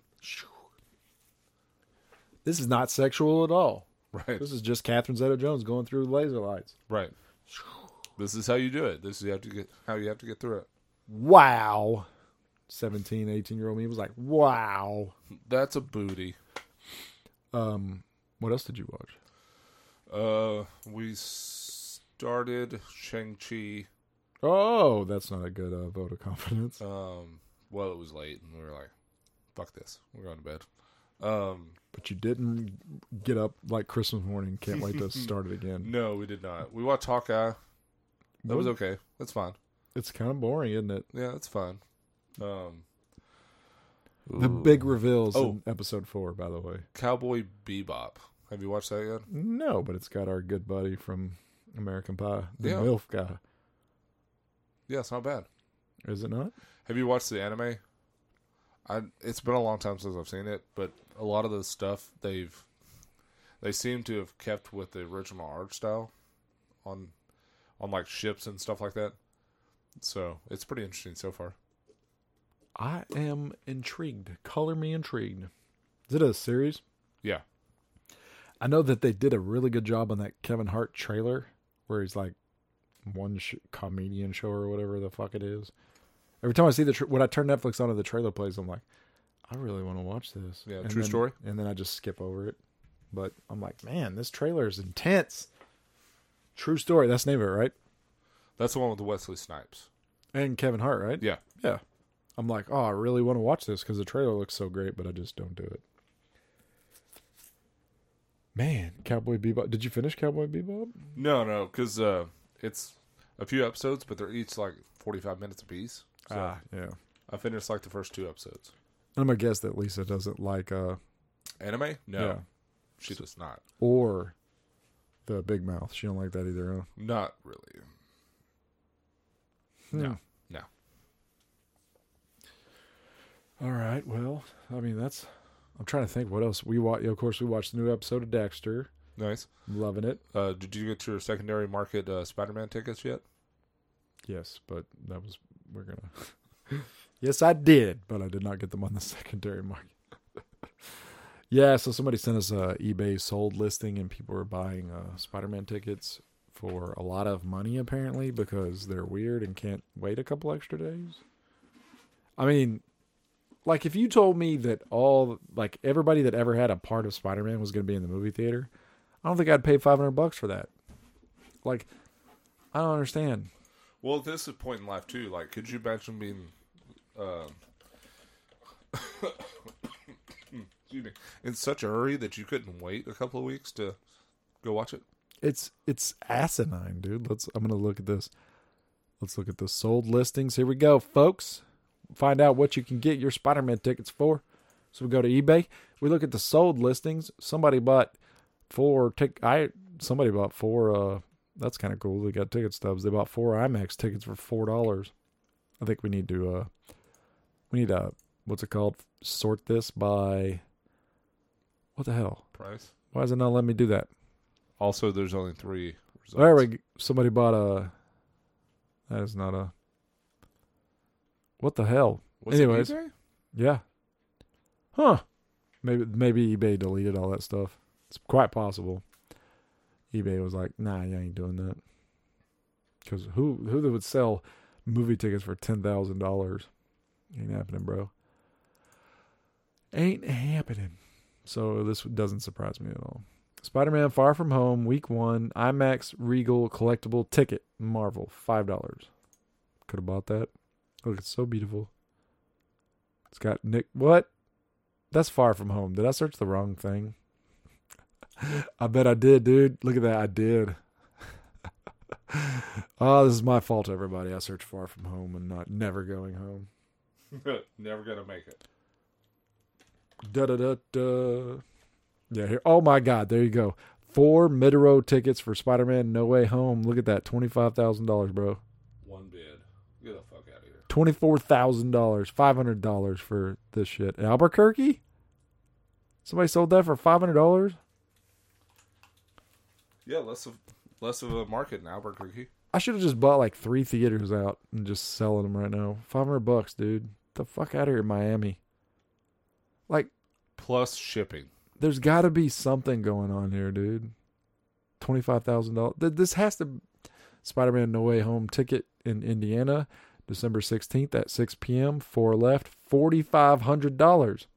This is not sexual at all.
right?
This is just Catherine Zeta-Jones going through laser lights.
Right. This is how you do it. This is how to get how you have to get through it.
Wow. 17, 18 year old me was like, wow.
That's a booty.
Um, what else did you watch?
Uh, we started Shang Chi.
Oh, that's not a good uh, vote of confidence.
Um, well, it was late, and we were like, "Fuck this, we're going to bed." Um,
But you didn't get up like Christmas morning. Can't wait to start it again.
no, we did not. We watched Hawkeye. That was okay. That's fine.
It's kind of boring, isn't it?
Yeah, that's fine. Um,
The
ooh.
big reveals
Oh.
in episode four, by the way.
Cowboy Bebop. Have you watched that yet?
No, but it's got our good buddy from American Pie, the
Yeah.
MILF guy.
Yeah, it's not bad.
Is it not?
Have you watched the anime? I it's been a long time since I've seen it, but a lot of the stuff they've they seem to have kept with the original art style on on like ships and stuff like that. So it's pretty interesting so far.
I am intrigued. Color me intrigued. Is it a series?
Yeah.
I know that they did a really good job on that Kevin Hart trailer where he's like one sh- comedian show or whatever the fuck it is. Every time I see the tra- when I turn Netflix on and the trailer plays, I'm like, I really want to watch this.
Yeah,
And
true
then-
story.
And then I just skip over it. But I'm like, man, this trailer is intense. True story. That's the name of it, right?
That's the one with the Wesley Snipes.
And Kevin Hart, right?
Yeah.
Yeah. I'm like, oh, I really want to watch this because the trailer looks so great, but I just don't do it. Man, Cowboy Bebop. Did you finish Cowboy Bebop?
No, no, because uh, it's a few episodes, but they're each like forty-five minutes apiece. So
Ah, yeah.
I finished like the first two episodes.
I'm gonna guess that Lisa doesn't like uh
Anime? No,
Yeah.
she does not.
or the Big Mouth. She don't like that either. Huh?
Not really.
Hmm.
No, no.
All right. Well, I mean that's. I'm trying to think what else we watch. Of course, we watched the new episode of Dexter.
Nice.
I'm loving it.
Uh, did you get your secondary market uh, Spider-Man tickets yet?
Yes, but that was we're gonna. yes, I did, but I did not get them on the secondary market. yeah, so somebody sent us a eBay sold listing, and people were buying uh, Spider-Man tickets for a lot of money apparently because they're weird and can't wait a couple extra days. I mean, like if you told me that all like everybody that ever had a part of Spider-Man was going to be in the movie theater, I don't think I'd pay 500 bucks for that. Like I don't understand.
Well, this is a point in life too. Like, could you imagine being, uh, excuse me, in such a hurry that you couldn't wait a couple of weeks to go watch it?
It's it's asinine, dude. Let's I'm gonna look at this. Let's look at the sold listings. Here we go, folks. Find out what you can get your Spider-Man tickets for. So we go to eBay. We look at the sold listings. Somebody bought four tick. I somebody bought four. Uh, that's kind of cool. They got ticket stubs. They bought four IMAX tickets for four dollars. I think we need to. Uh, we need to. What's it called? Sort this by. What the hell?
Price.
Why does it not let me do that?
Also, there's only three. Results.
There we go. Somebody bought a. That is not a. What the hell?
Was
Anyways. Yeah. Huh. Maybe maybe eBay deleted all that stuff. It's quite possible. eBay was like, "Nah, you ain't doing that." Because who who would sell movie tickets for ten thousand dollars? Ain't happening, bro. Ain't happening. So this doesn't surprise me at all. Spider-Man: Far From Home, Week One, IMAX Regal collectible ticket, Marvel, five dollars. Could have bought that. Look, it's so beautiful. It's got Nick. What? That's Far From Home. Did I search the wrong thing? I bet I did, dude. Look at that. I did. oh, this is my fault, everybody. I searched Far From Home and not Never Going Home.
Never gonna make it.
Da da da da. Yeah, here. Oh my God, there you go. Four mid row tickets for Spider Man No Way Home. Look at that. $25,000, bro.
One bid. Get the fuck out of here.
$24,000. $500 for this shit. In Albuquerque? Somebody sold that for $500?
Yeah, less of less of a market in Albuquerque.
I should have just bought like three theaters out and just selling them right now. 500 bucks, dude. the fuck out of here, Miami. Like,
Plus shipping.
there's got to be something going on here, dude. Twenty five thousand dollars. This has to. Spider Man No Way Home ticket in Indiana, December sixteenth at six p.m. Four left, forty five hundred dollars.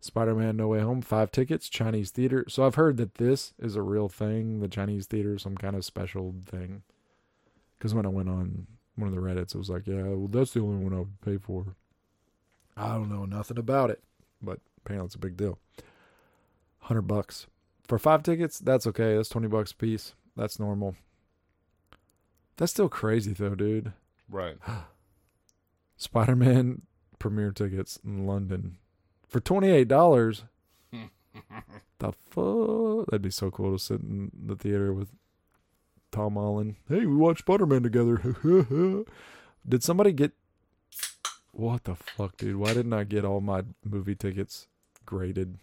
Spider Man No Way Home five tickets, Chinese theater. So I've heard that this is a real thing. The Chinese theater, some kind of special thing. Because when I went on one of the Reddits, it was like, yeah, well, that's the only one I would pay for. I don't know nothing about it, but apparently it's a big deal. Hundred bucks for five tickets. That's okay. That's twenty bucks a piece. That's normal. That's still crazy though, dude.
Right.
Spider Man premiere tickets in London for twenty eight dollars. the fuck? That'd be so cool to sit in the theater with Tom Holland. Hey, we watched Spider Man together. Did somebody get? What the fuck, dude? Why didn't I get all my movie tickets graded?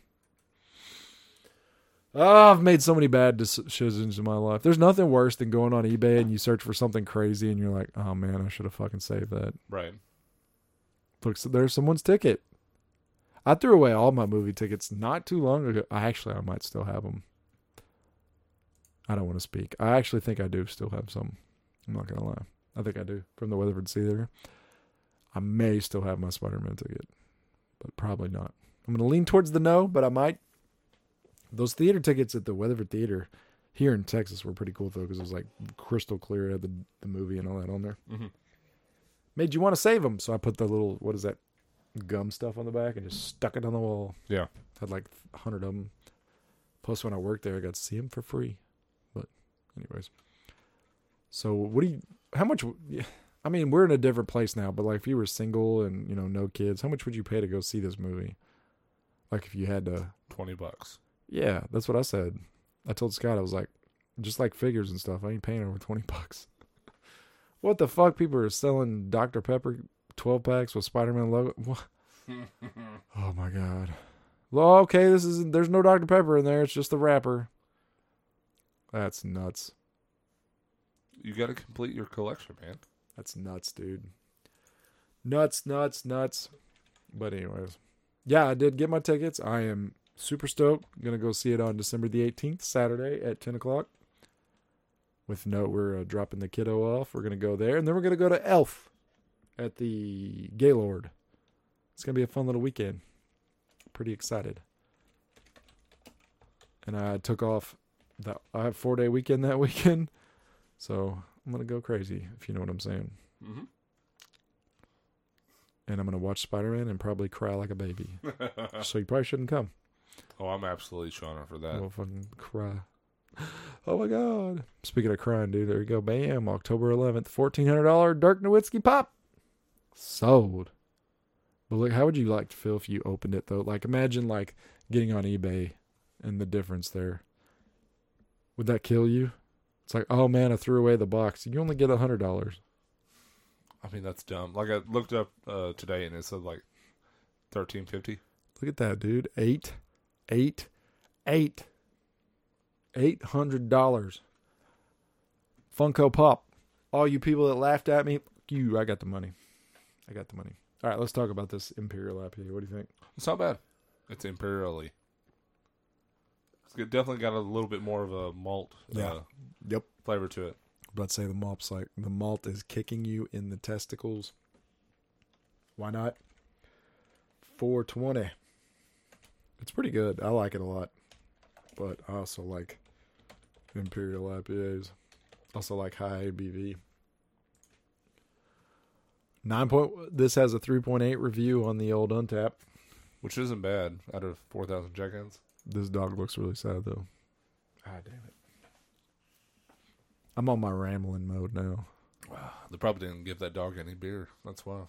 Oh, I've made so many bad decisions in my life. There's nothing worse than going on eBay and you search for something crazy and you're like, oh man, I should have fucking saved that.
Right.
Look, so there's someone's ticket. I threw away all my movie tickets not too long ago. I actually, I might still have them. I don't want to speak. I actually think I do still have some. I'm not gonna lie. I think I do from the Weatherford Theater. I may still have my Spider-Man ticket, but probably not. I'm gonna lean towards the no, but I might. Those theater tickets at the Weatherford Theater here in Texas were pretty cool though, because it was like crystal clear, it had the the movie and all that on there
Mm-hmm.
made you want to save them. So I put the little what is that gum stuff on the back and just stuck it on the wall.
Yeah.
Had like a hundred of them. Plus, when I worked there, I got to see them for free. But, anyways. So, what do you? How much? I mean, we're in a different place now. But like, if you were single and you know no kids, how much would you pay to go see this movie? Like, if you had to.
Twenty bucks.
Yeah, that's what I said. I told Scott I was like, just like figures and stuff. I ain't paying over twenty bucks. what the fuck? People are selling Dr Pepper twelve packs with Spider Man logo. What? Oh my god. Well, okay, this is there's no Dr Pepper in there. It's just the wrapper. That's nuts.
You got to complete your collection, man.
That's nuts, dude. Nuts, nuts, nuts. But anyways, yeah, I did get my tickets. I am super stoked. Gonna go see it on December the 18th, Saturday at 10 o'clock. With note, we're uh, dropping the kiddo off. We're gonna go there, and then we're gonna go to Elf at the Gaylord. It's gonna be a fun little weekend. Pretty excited. And I took off. That I have four day weekend that weekend, so I'm gonna go crazy if you know what I'm saying.
Mm-hmm.
And I'm gonna watch Spider Man and probably cry like a baby. so you probably shouldn't come.
Oh, I'm absolutely showing up for that.
We'll fucking cry. Oh my god! Speaking of crying, dude, there you go. Bam! October 11th, fourteen hundred dollar Dirk Nowitzki pop sold. But look, how would you like to feel if you opened it though? Like, imagine like getting on eBay and the difference there. Would that kill you? It's like, oh man, I threw away the box. You only get a hundred dollars.
I mean, that's dumb. Like I looked up uh, today and it said like thirteen fifty.
Look at that, dude. Eight, eight, eight, eight hundred dollars. Funko Pop. All you people that laughed at me, you. I got the money. I got the money. All right, let's talk about this Imperial IPA. What do you think?
It's not bad. It's imperially. It's definitely got a little bit more of a malt
Yeah.
uh,
Yep.
flavor to it.
But say the malt's like the malt is kicking you in the testicles. Why not? Four twenty. It's pretty good. I like it a lot. But I also like Imperial IPAs. Also like high ABV. Nine point. This has a three point eight review on the old Untappd.
Which isn't bad out of four thousand check-ins.
This dog looks really sad though. Ah, damn it. I'm on my rambling mode now.
Wow. They probably didn't give that dog any beer. That's why.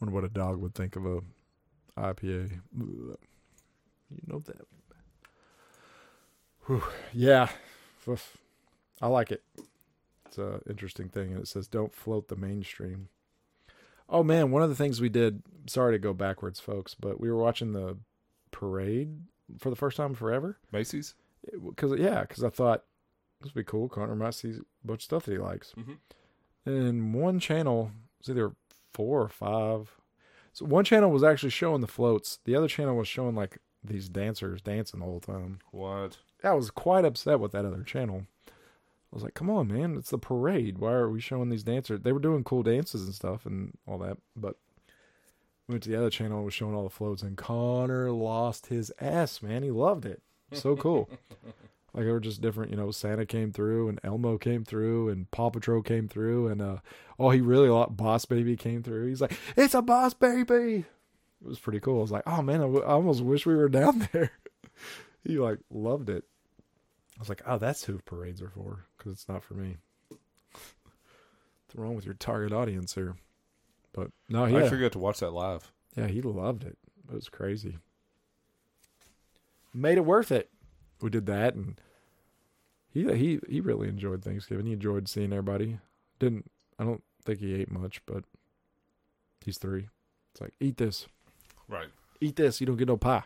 Wonder what a dog would think of a IPA. You know that. Whew. Yeah, I like it. It's an interesting thing, and it says don't float the mainstream. Oh man, one of the things we did. Sorry to go backwards, folks, but we were watching the parade for the first time forever.
Macy's.
Because yeah, because I thought this would be cool. Connor might see a bunch of stuff that he likes.
Mhm.
And one channel was either four or five. So one channel was actually showing the floats. The other channel was showing like these dancers dancing the whole time.
What?
I was quite upset with that other channel. I was like, "Come on, man! It's the parade. Why are we showing these dancers? They were doing cool dances and stuff and all that." But we went to the other channel and was showing all the floats, and Connor lost his ass. Man, he loved it. So cool. like they were just different. You know, Santa came through, and Elmo came through, and Paw Patrol came through, and uh, oh, he really liked Boss Baby came through. He's like, "It's a Boss Baby." It was pretty cool. I was like, "Oh man, I, w- I almost wish we were down there." he like loved it. I was like, "Oh, that's who parades are for," because it's not for me. What's wrong with your target audience here? But no,
I
yeah,
actually got to watch that live.
yeah, he loved it. It was crazy. Made it worth it. We did that, and he he he really enjoyed Thanksgiving. He enjoyed seeing everybody. Didn't I don't think he ate much, but he's three. It's like eat this,
Right.
eat this. You don't get no pie.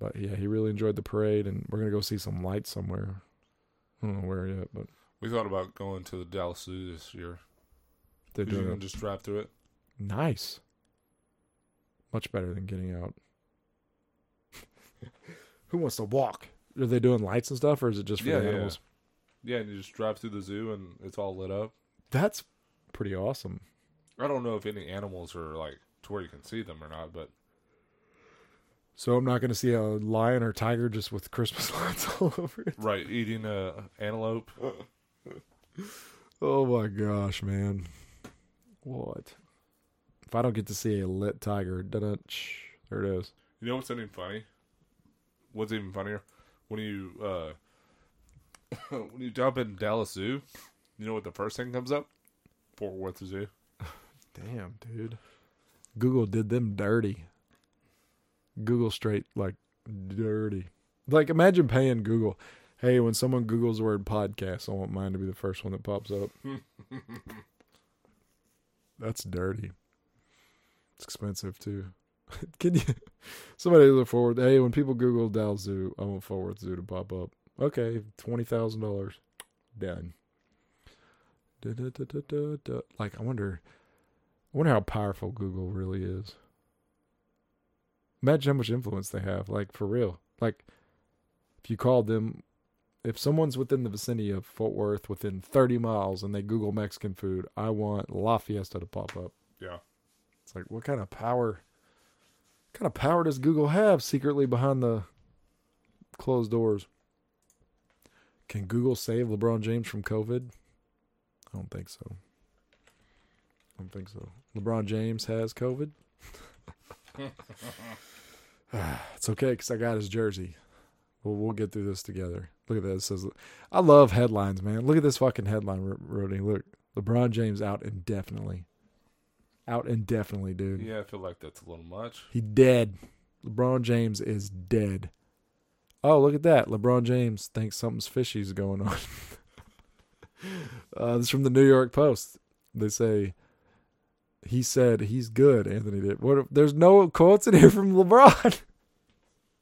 But yeah, he really enjoyed the parade, and we're gonna go see some lights somewhere. I don't know where yet, but
We thought about going to the Dallas Zoo this year.
they're
You
doing it
just drive through it.
nice. Much better than getting out. Who wants to walk? Are they doing lights and stuff, or is it just for
Yeah,
the
yeah.
animals?
Yeah, and you just drive through the zoo and it's all lit up.
That's pretty awesome.
I don't know if any animals are like to where you can see them or not, but
So I'm not going to see a lion or tiger just with Christmas lights all over it.
right, eating a antelope.
Oh my gosh, man! What? If I don't get to see a lit tiger, shh, there it is.
You know what's something funny? What's even funnier when you uh when you jump in Dallas Zoo, you know what the first thing comes up? Fort Worth Zoo.
Damn, dude. Google did them dirty. Google straight like dirty. Like imagine paying Google. Hey, when someone Googles the word podcast, I want mine to be the first one that pops up. That's dirty. It's expensive too. Can you somebody look forward? Hey, when people Google Dallas Zoo, I want Fort Worth Zoo to pop up. Okay, twenty thousand dollars. Done. Da-da-da-da-da-da. Like I wonder I wonder how powerful Google really is. Imagine how much influence they have, like for real. Like if you called them if someone's within the vicinity of Fort Worth within 30 miles and they Google Mexican food, I want La Fiesta to pop up.
Yeah.
It's like, what kind of power? Kind of power does Google have secretly behind the closed doors? Can Google save LeBron James from COVID? I don't think so. I don't think so. LeBron James has COVID. it's okay because I got his jersey. We'll, we'll get through this together. Look at that. It says, I love headlines, man. Look at this fucking headline, Rodney. Look, LeBron James out indefinitely. Out indefinitely, dude.
Yeah, I feel like that's a little much.
He dead. LeBron James is dead. Oh, look at that. LeBron James thinks something's fishy's going on. uh, this is from the New York Post. They say he said he's good. Anthony did. What? There's no quotes in here from LeBron.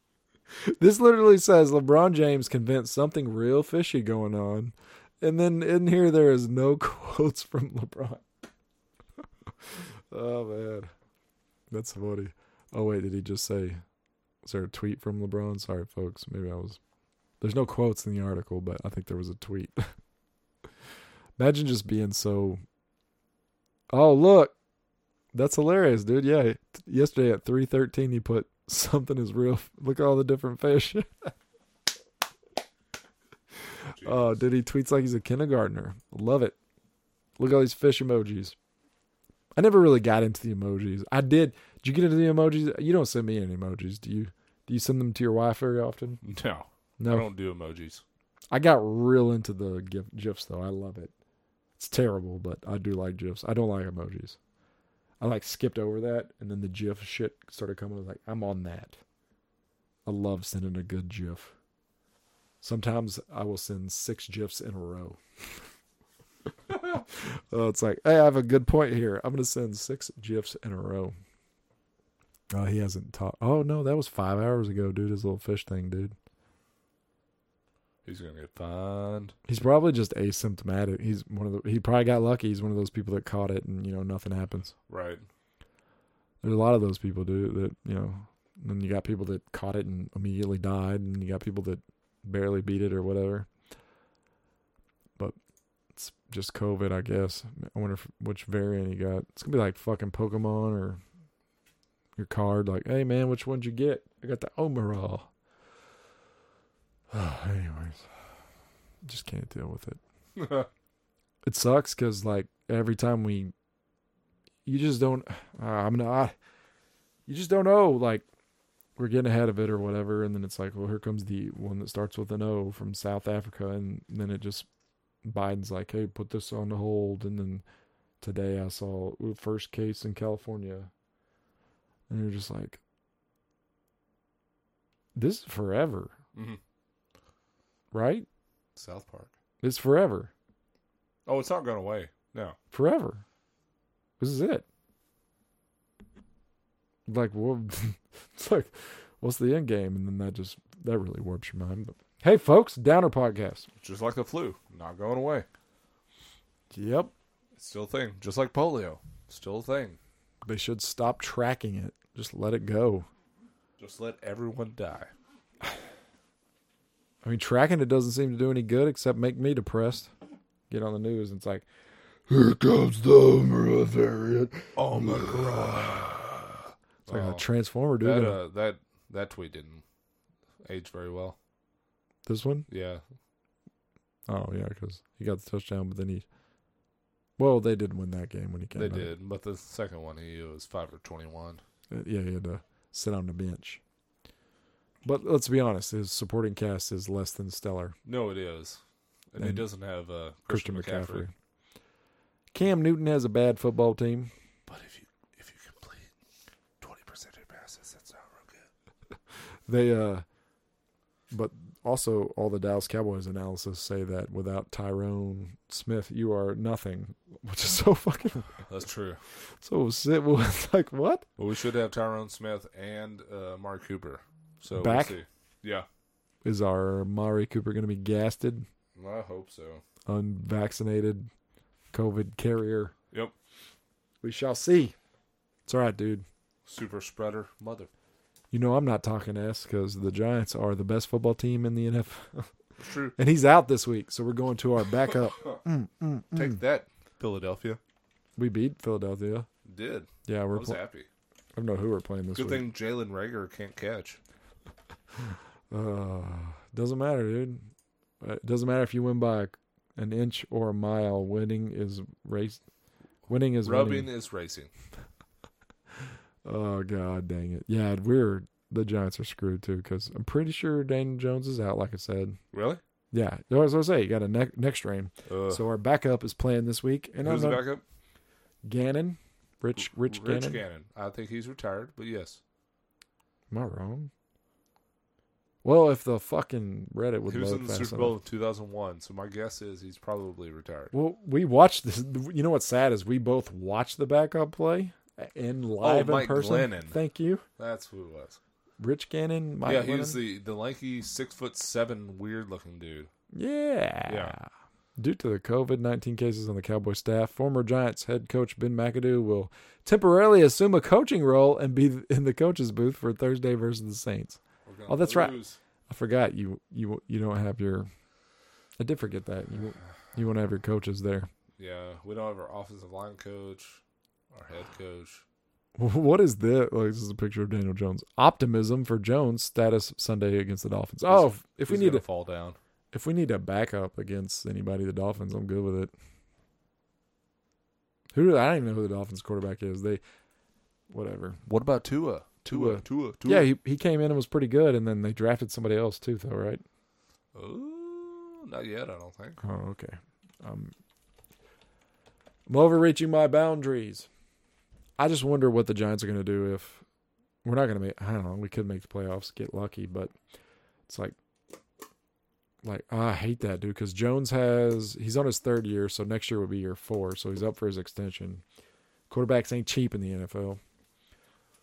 this literally says LeBron James convinced something real fishy going on, and then in here there is no quotes from LeBron. Oh man, that's funny. Oh wait, did he just say? Is there a tweet from LeBron? Sorry, folks. Maybe I was. There's no quotes in the article, but I think there was a tweet. Imagine just being so. Oh look, that's hilarious, dude. Yeah, yesterday at three thirteen, he put something is real. Look at all the different fish. oh, dude, he tweets like he's a kindergartner. Love it. Look at all these fish emojis. I never really got into the emojis. I did. Did you get into the emojis? You don't send me any emojis, do you? Do you send them to your wife very often?
No,
No.
I don't do emojis.
I got real into the gif, gifs though. I love it. It's terrible, but I do like gifs. I don't like emojis. I like skipped over that, and then the GIF shit started coming. I was like, I'm on that. I love sending a good GIF. Sometimes I will send six GIFs in a row. oh, it's like, hey, I have a good point here. I'm gonna send six GIFs in a row. Oh, he hasn't talked. Oh no, that was five hours ago, dude. His little fish thing, dude.
He's gonna get fined.
He's probably just asymptomatic. He's one of the. He probably got lucky. He's one of those people that caught it, and you know nothing happens.
Right.
There's a lot of those people, dude. That you know. And then you got people that caught it and immediately died, and you got people that barely beat it or whatever. It's just COVID, I guess. I wonder if, which variant he got. It's gonna be like fucking Pokemon or your card. Like, hey man, which one'd you get? I got the Omeral. Anyways, just can't deal with it. It sucks because like every time we, you just don't. Uh, I'm not. You just don't know. Like we're getting ahead of it or whatever, and then it's like, well, here comes the one that starts with an O from South Africa, and then it just Biden's like, hey, put this on hold, and then today I saw first case in California, and you're just like, this is forever,
hmm
right?
South Park.
It's forever.
Oh, it's not going away. No.
forever. This is it. Like, well, it's like, what's the end game? And then that just that really warps your mind. But hey, folks, Downer podcast.
Just like the flu, not going away.
Yep,
It's still a thing. Just like polio, still a thing.
they should stop tracking it. Just let it go.
Just let everyone die.
I mean, tracking it doesn't seem to do any good except make me depressed. Get on the news, and it's like, here comes the Omicron variant.
Oh my.
It's like
Oh,
a transformer, dude.
That uh, that that tweet didn't age very well.
This one?
Yeah.
Oh yeah, because he got the touchdown, but then he. Well, they did win that game when he came.
They
back.
did, but the second one he was five for twenty one.
Uh, Yeah, he had to sit on the bench. But let's be honest, his supporting cast is less than stellar.
No, it is, and, he
And
doesn't have uh,
Christian,
Christian,
McCaffrey.
McCaffrey.
Cam Newton has a bad football team.
But if you if you complete twenty percent of passes, that's not real good.
They uh but also all the Dallas Cowboys analysis say that without Tyron Smith you are nothing, which is so fucking
That's true.
so simple. It's like what?
Well, we should have Tyron Smith and uh, Mark Cooper. So
Back?
We'll see. Yeah,
Is our Mari Cooper going to be gasted,
I hope so.
unvaccinated, COVID carrier?
Yep.
We shall see. It's all right, dude.
Super spreader, mother.
You know I'm not talking S because the Giants are the best football team in the NFL,
true.
and he's out this week, so we're going to our backup. Mm, mm,
Take
mm.
that, Philadelphia.
We beat Philadelphia.
Did
Yeah, we're.
was
Pl-
happy.
I don't know who we're playing this
Good
week.
thing Jalen Reagor can't catch.
Uh, doesn't matter, dude. Uh, It doesn't matter if you win by an inch or a mile. Winning is race. Winning is
Rubbing
winning.
is racing.
Oh god, dang it! Yeah, we're the Giants are screwed too because I'm pretty sure Daniel Jones is out. Like I said,
Really?
yeah. As I say, you got a neck neck strain. So our backup is playing this week, and
who's the backup?
Gannon, Rich Rich,
Rich
Gannon.
Gannon. I think he's retired, but yes,
Am I wrong? Well, if the fucking Reddit would
he was in the Super. Bowl in 2001. So my guess is he's probably retired.
Well, we watched this. You know what's sad is we both watched the backup play in oh, live in
Oh, Mike
person.
Glennon.
Thank you,
That's who it was.
Rich Gannon. Mike
yeah, he was the the lanky six foot seven weird looking dude.
Yeah.
Yeah.
Due to the COVID 19 cases on the Cowboy staff, former Giants head coach Ben McAdoo will temporarily assume a coaching role and be in the coach's booth for Thursday versus the Saints. Oh, that's right. I forgot you you you don't have your. I did forget that you you want to have your coaches there.
Yeah, we don't have our offensive line coach, our head coach.
What is this? Like, this is a picture of Daniel Jones. Optimism for Jones status Sunday against the Dolphins. Oh, if, if we need
gonna fall down.
if we need a backup against anybody, the Dolphins, I'm good with it. Who do I don't even know who the Dolphins quarterback is. They whatever.
What about Tua?
Tua.
Tua, Tua.
Yeah, he he came in and was pretty good, and then they drafted somebody else too, though, right?
Oh, not yet. I don't think.
Oh, okay. Um, I'm overreaching my boundaries. I just wonder what the Giants are going to do if we're not going to make. I don't know. We could make the playoffs, get lucky, but it's like, like ah, I hate that dude because Jones has he's on his third year, so next year would be year four, so he's up for his extension. Quarterbacks ain't cheap in the NFL,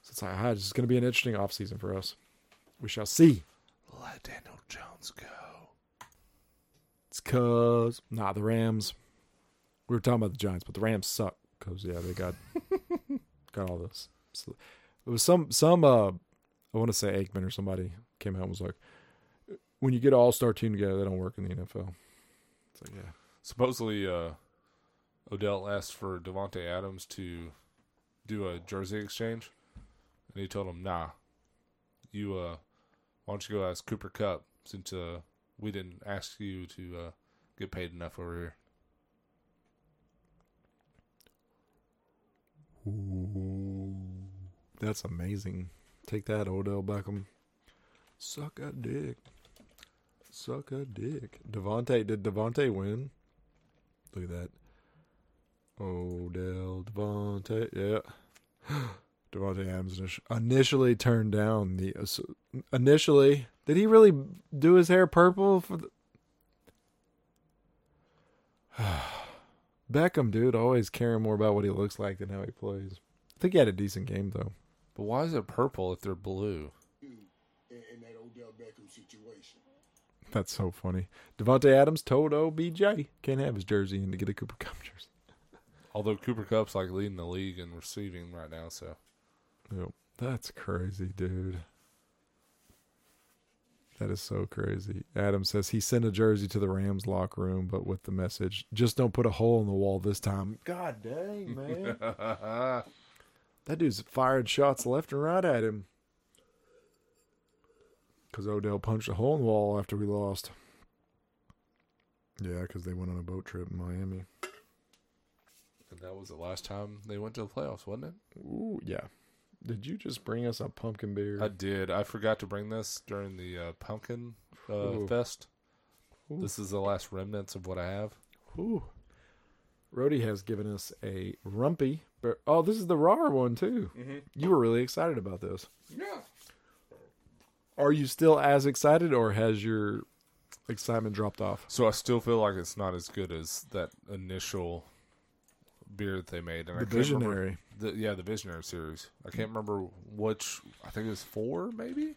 so it's like ah, it's going to be an interesting offseason for us. We shall see.
Let Daniel Jones go.
It's cause nah the Rams. We were talking about the Giants, but the Rams suck because yeah they got got all this. So, it was some some uh I want to say Aikman or somebody came out and was like, when you get all star team together, they don't work in the NFL. It's like yeah,
Supposedly, uh, Odell asked for Davante Adams to do a jersey exchange, and he told him, "Nah, you uh, why don't you go ask Cooper Kupp since uh, we didn't ask you to uh, get paid enough over here."
That's amazing. Take that, Odell Beckham. Suck a dick. Suck a dick. Davante, did Davante win? Look at that. Odell Davante, yeah. Davante Adams initially turned down the initially. Did he really do his hair purple for the? Beckham, dude, always caring more about what he looks like than how he plays. I think he had a decent game though.
But why is it purple if they're blue?
in, in that Odell Beckham situation.
That's so funny. Davante Adams told OBJ can't have his jersey in to get a Cooper Kupp jersey.
Although Cooper Kupp's like leading the league in receiving right now, so
Yep. That's crazy, dude. That is so crazy. Adam says he sent a jersey to the Rams locker room, but with the message, just don't put a hole in the wall this time. God dang, man. that dude's fired shots left and right at him. Because Odell punched a hole in the wall after we lost. Yeah, because they went on a boat trip in Miami.
and that was the last time they went to the playoffs, wasn't it?
Ooh, yeah. Did you just bring us a pumpkin beer?
I did. I forgot to bring this during the uh, pumpkin uh,
Ooh.
fest.
Ooh.
This is the last remnants of what I have.
Ooh. Rhodey has given us a rumpy. Bear. Oh, this is the raw one too.
Mm-hmm.
You were really excited about this.
Yeah.
Are you still as excited, or has your excitement dropped off?
So I still feel like it's not as good as that initial beer that they made. And I
The
can't remember-
visionary.
The, yeah, the Visionary series. I can't remember which. I think it was four, maybe.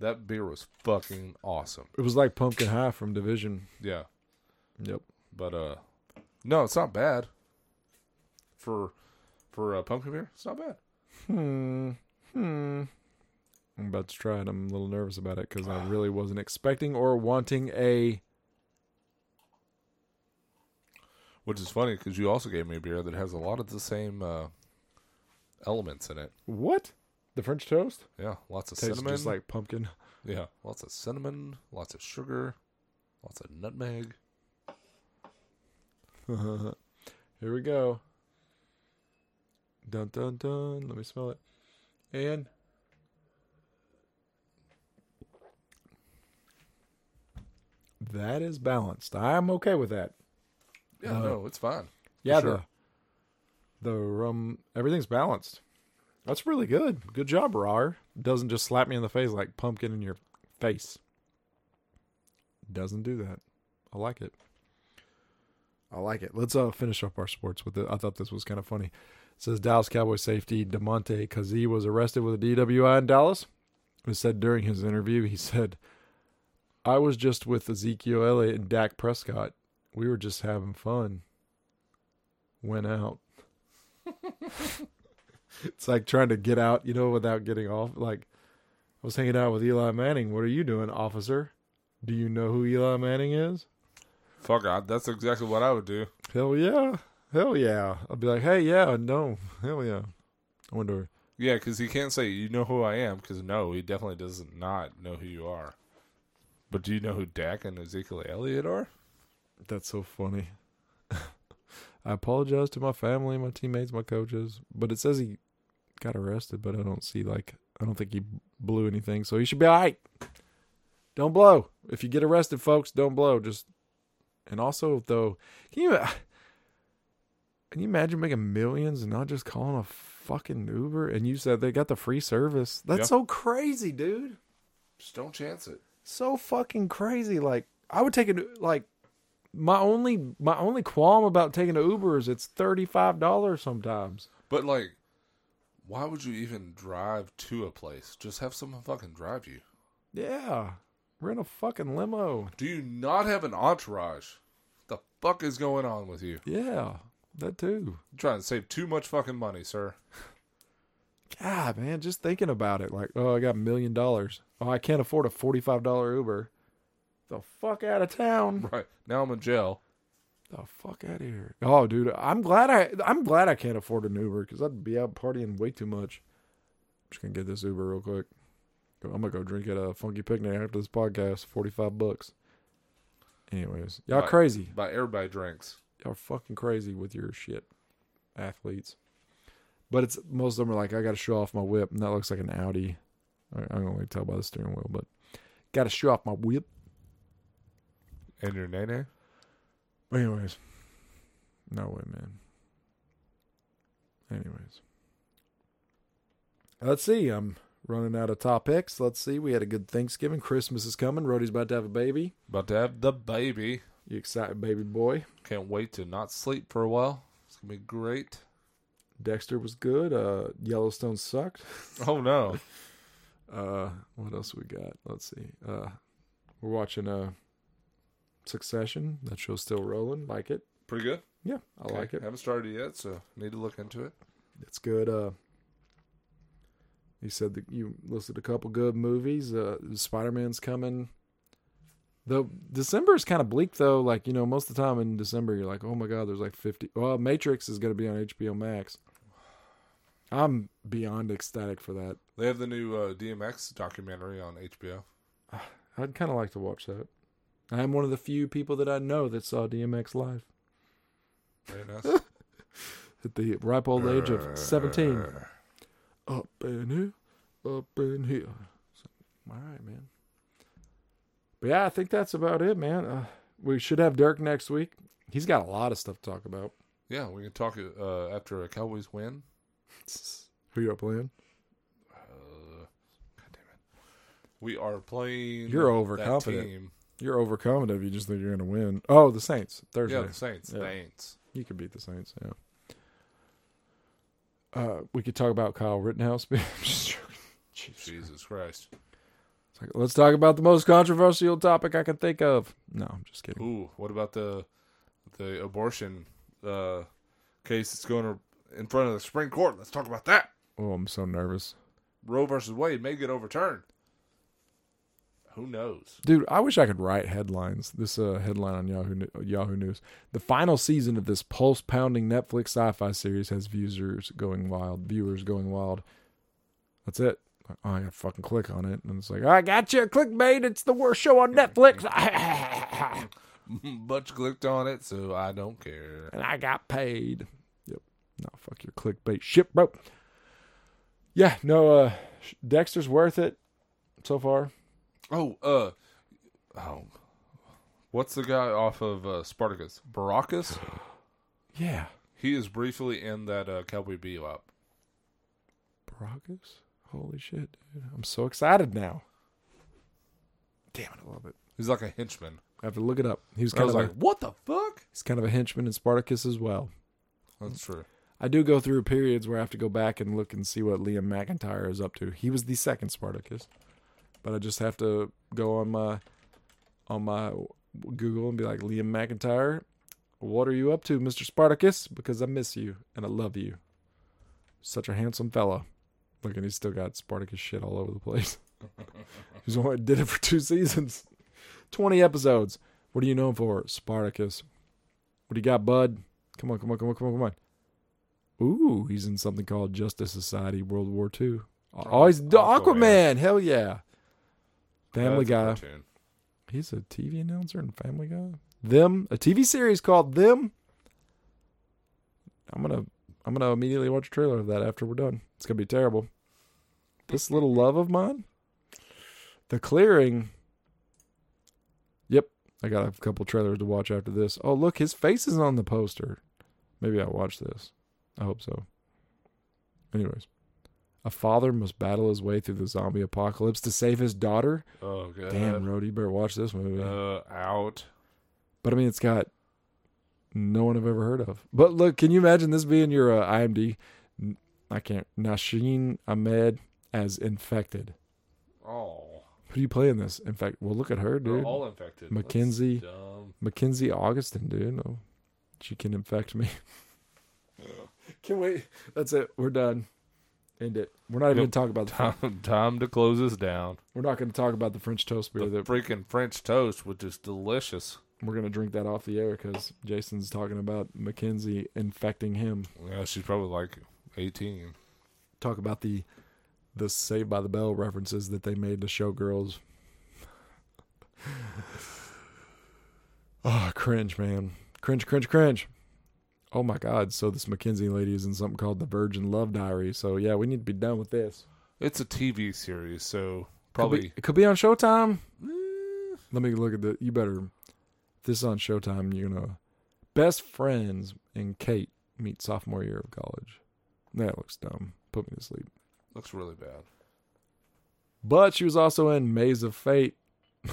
That beer was fucking awesome.
It was like pumpkin high from Division.
Yeah,
Yep.
but uh, no, it's not bad. For for uh, pumpkin beer, it's not bad.
Hmm. Hmm. I'm about to try it. I'm a little nervous about it because I really wasn't expecting or wanting a.
Which is funny because you also gave me a beer that has a lot of the same uh, elements in it.
What? The French toast?
Yeah, lots of
Tastes
cinnamon.
just like pumpkin.
yeah, lots of cinnamon, lots of sugar, lots of nutmeg.
Here we go. Dun dun dun. Let me smell it. And that is balanced. I'm okay with that.
Yeah,
Uh,
no, it's fine.
Yeah,
sure.
The rum everything's balanced. That's really good. Good job, Rar. Doesn't just slap me in the face like pumpkin in your face. Doesn't do that. I like it. I like it. Let's uh finish up our sports with it. I thought this was kind of funny. It says Dallas Cowboy safety Damontae Kazee was arrested with a DWI in Dallas. It said during his interview, he said, I was just with Ezekiel Elliott and Dak Prescott. We were just having fun. Went out. it's like trying to get out, you know, without getting off. Like, I was hanging out with Eli Manning. What are you doing, officer? Do you know who Eli Manning is?
Fuck, I, that's exactly what I would do.
Hell yeah. Hell yeah. I'll be like, hey, yeah, no. Hell yeah. I wonder.
Yeah, because he can't say you know who I am. Because no, he definitely does not know who you are. But do you know who Dak and Ezekiel Elliott are?
That's so funny. I apologize to my family, my teammates, my coaches, but it says he got arrested, but I don't see like I don't think he blew anything, so he should be all right. Don't blow. If you get arrested, folks, don't blow. Just and also though, can you can you imagine making millions and not just calling a fucking Uber? And you said they got the free service. That's so crazy, dude
Just don't chance it.
so fucking crazy. Like I would take it. Like my only my only qualm about taking an Uber is it's thirty five dollars sometimes.
But like, why would you even drive to a place? Just have someone fucking drive you.
Yeah, rent a fucking limo.
Do you not have an entourage? The fuck is going on with you?
Yeah, that too.
You're trying to save too much fucking money, sir.
God, man, just thinking about it. Like, oh, I got a million dollars. Oh, I can't afford a forty five dollar Uber. The fuck out of town.
Right now, I'm in jail.
The fuck out of here. Oh, dude, I'm glad I I'm glad I can't afford an Uber because I'd be out partying way too much. I'm just gonna get this Uber real quick. I'm gonna go drink at a funky picnic after this podcast. Forty five bucks. Anyways, y'all
Right.
crazy.
Buy everybody drinks.
Y'all fucking crazy with your shit, athletes. But it's most of them are like, I got to show off my whip, and that looks like an Audi. I, I can only tell by the steering wheel, but got to show off my whip.
And your nene?
But anyways, no way, man. Anyways, let's see. I'm running out of topics. Let's see. We had a good Thanksgiving. Christmas is coming. Rhodey's about to have a baby.
About to have the baby.
You excited, baby boy?
Can't wait to not sleep for a while. It's gonna be great.
Dexter was good. Uh, Yellowstone sucked.
Oh no.
Uh, what else we got? Let's see. Uh, we're watching uh, Succession. That show's still rolling. Like it.
Pretty good.
Yeah, I
Okay.
like it.
Haven't started yet, so need to look into it.
It's good. Uh, he said that you listed a couple good movies. Uh, Spider Man's coming. Though December is kind of bleak, though. Like you know, most of the time in December, you're like, oh my god, there's like fifty. Well, Matrix is going to be on HBO Max. I'm beyond ecstatic for that.
They have the new uh, DMX documentary on HBO.
I'd kind of like to watch that. I am one of the few people that I know that saw DMX live at the ripe old age of 17. Up in here, up in here. So, all right, man. But yeah, I think that's about it, man. Uh, we should have Dirk next week. He's got a lot of stuff to talk about.
Yeah, we can talk uh, after a Cowboys win.
Who you are playing?
Uh, God damn it. We are playing.
You're overconfident. You're overconfident if you just think you're going to win. Oh, the Saints Thursday.
Yeah, the Saints.
Yeah.
Saints.
You could beat the Saints. Yeah. Uh, we could talk about Kyle Rittenhouse. being- Just joking. Jesus.
Christ.
Like, let's talk about the most controversial topic I can think of. No, I'm just kidding.
Ooh, what about the the abortion uh, case that's going to, in front of the Supreme Court? Let's talk about that.
Oh, I'm so nervous,
Roe versus Wade may get overturned. Who knows?
dude. I wish I could write headlines. This uh, headline on Yahoo Yahoo News: The final season of this pulse-pounding Netflix sci-fi series has viewers going wild. Viewers going wild. That's it. Oh, I gotta fucking click on it, and it's like, I got you, clickbait. It's the worst show on Netflix.
Butch clicked on it, so I don't care.
and I got paid. Yep. No, fuck your clickbait shit, bro. Yeah, no, uh, Dexter's worth it so far.
Oh, uh, oh, what's the guy off of uh, Spartacus? Baracus.
Yeah.
He is briefly in that uh, Cowboy Bebop.
Baracus? Holy shit, dude. I'm so excited now. Damn it, I love it.
He's like a henchman.
I have to look it up. He was
I
kind
was
of
like,
a,
what the fuck?
he's kind of a henchman in Spartacus as well.
That's true.
I do go through periods where I have to go back and look and see what Liam McIntyre is up to. He was the second Spartacus, but I just have to go on my on my Google and be like Liam McIntyre, what are you up to, Mister Spartacus? Because I miss you and I love you. Such a handsome fella. Look, and he's still got Spartacus shit all over the place. he's only did it for two seasons, twenty episodes. What are you known for, Spartacus? What do you got, bud? Come on, come on, come on, come on, come on. Ooh, he's in something called Justice Society World War II. Oh, oh, he's
Aquaman.
Aquaman. Hell yeah. Family Guy.
cartoon.
He's a TV announcer in Family Guy. Them, a TV series called Them. I'm gonna, I'm gonna immediately watch a trailer of that after we're done. It's gonna be terrible. This little love of mine, The Clearing. Yep, I got a couple trailers to watch after this. Oh, look, his face is on the poster. Maybe I'll watch this. I hope so. Anyways, a father must battle his way through the zombie apocalypse to save his daughter.
Oh god.
Damn, Rody, you better watch this movie.
Uh, out.
But I mean, it's got no one I've ever heard of. But look, can you imagine this being your uh, IMD? I can't. Nasheen Ahmed as infected.
Oh.
Who do you play in this? In fact, well, look at her,
They're
dude.
all infected.
Mackenzie. Mackenzie Augustin, dude. Oh, she can infect me. can we? That's it. We're done. End it. We're not even going to talk about the.
Time, time to close this down.
We're not going to talk about the French toast beer.
The
That
freaking French toast, which is delicious.
we're going to drink that off the air because Jason's talking about Mackenzie infecting him.
Yeah, she's probably like 18.
talk about the the Saved by the Bell references that they made to Showgirls. oh, cringe, man. Cringe, cringe, cringe. Oh my god. So this Mackenzie lady is in something called the Virgin Love Diary. So yeah, we need to be done with this.
It's a TV series, so
Could
probably
be, it could be on Showtime. Eh. Let me look at the you better this is on Showtime, you're gonna Best Friends and Kate meet sophomore year of college. That looks dumb. Put me to sleep.
looks really bad.
But she was also in Maze of Fate.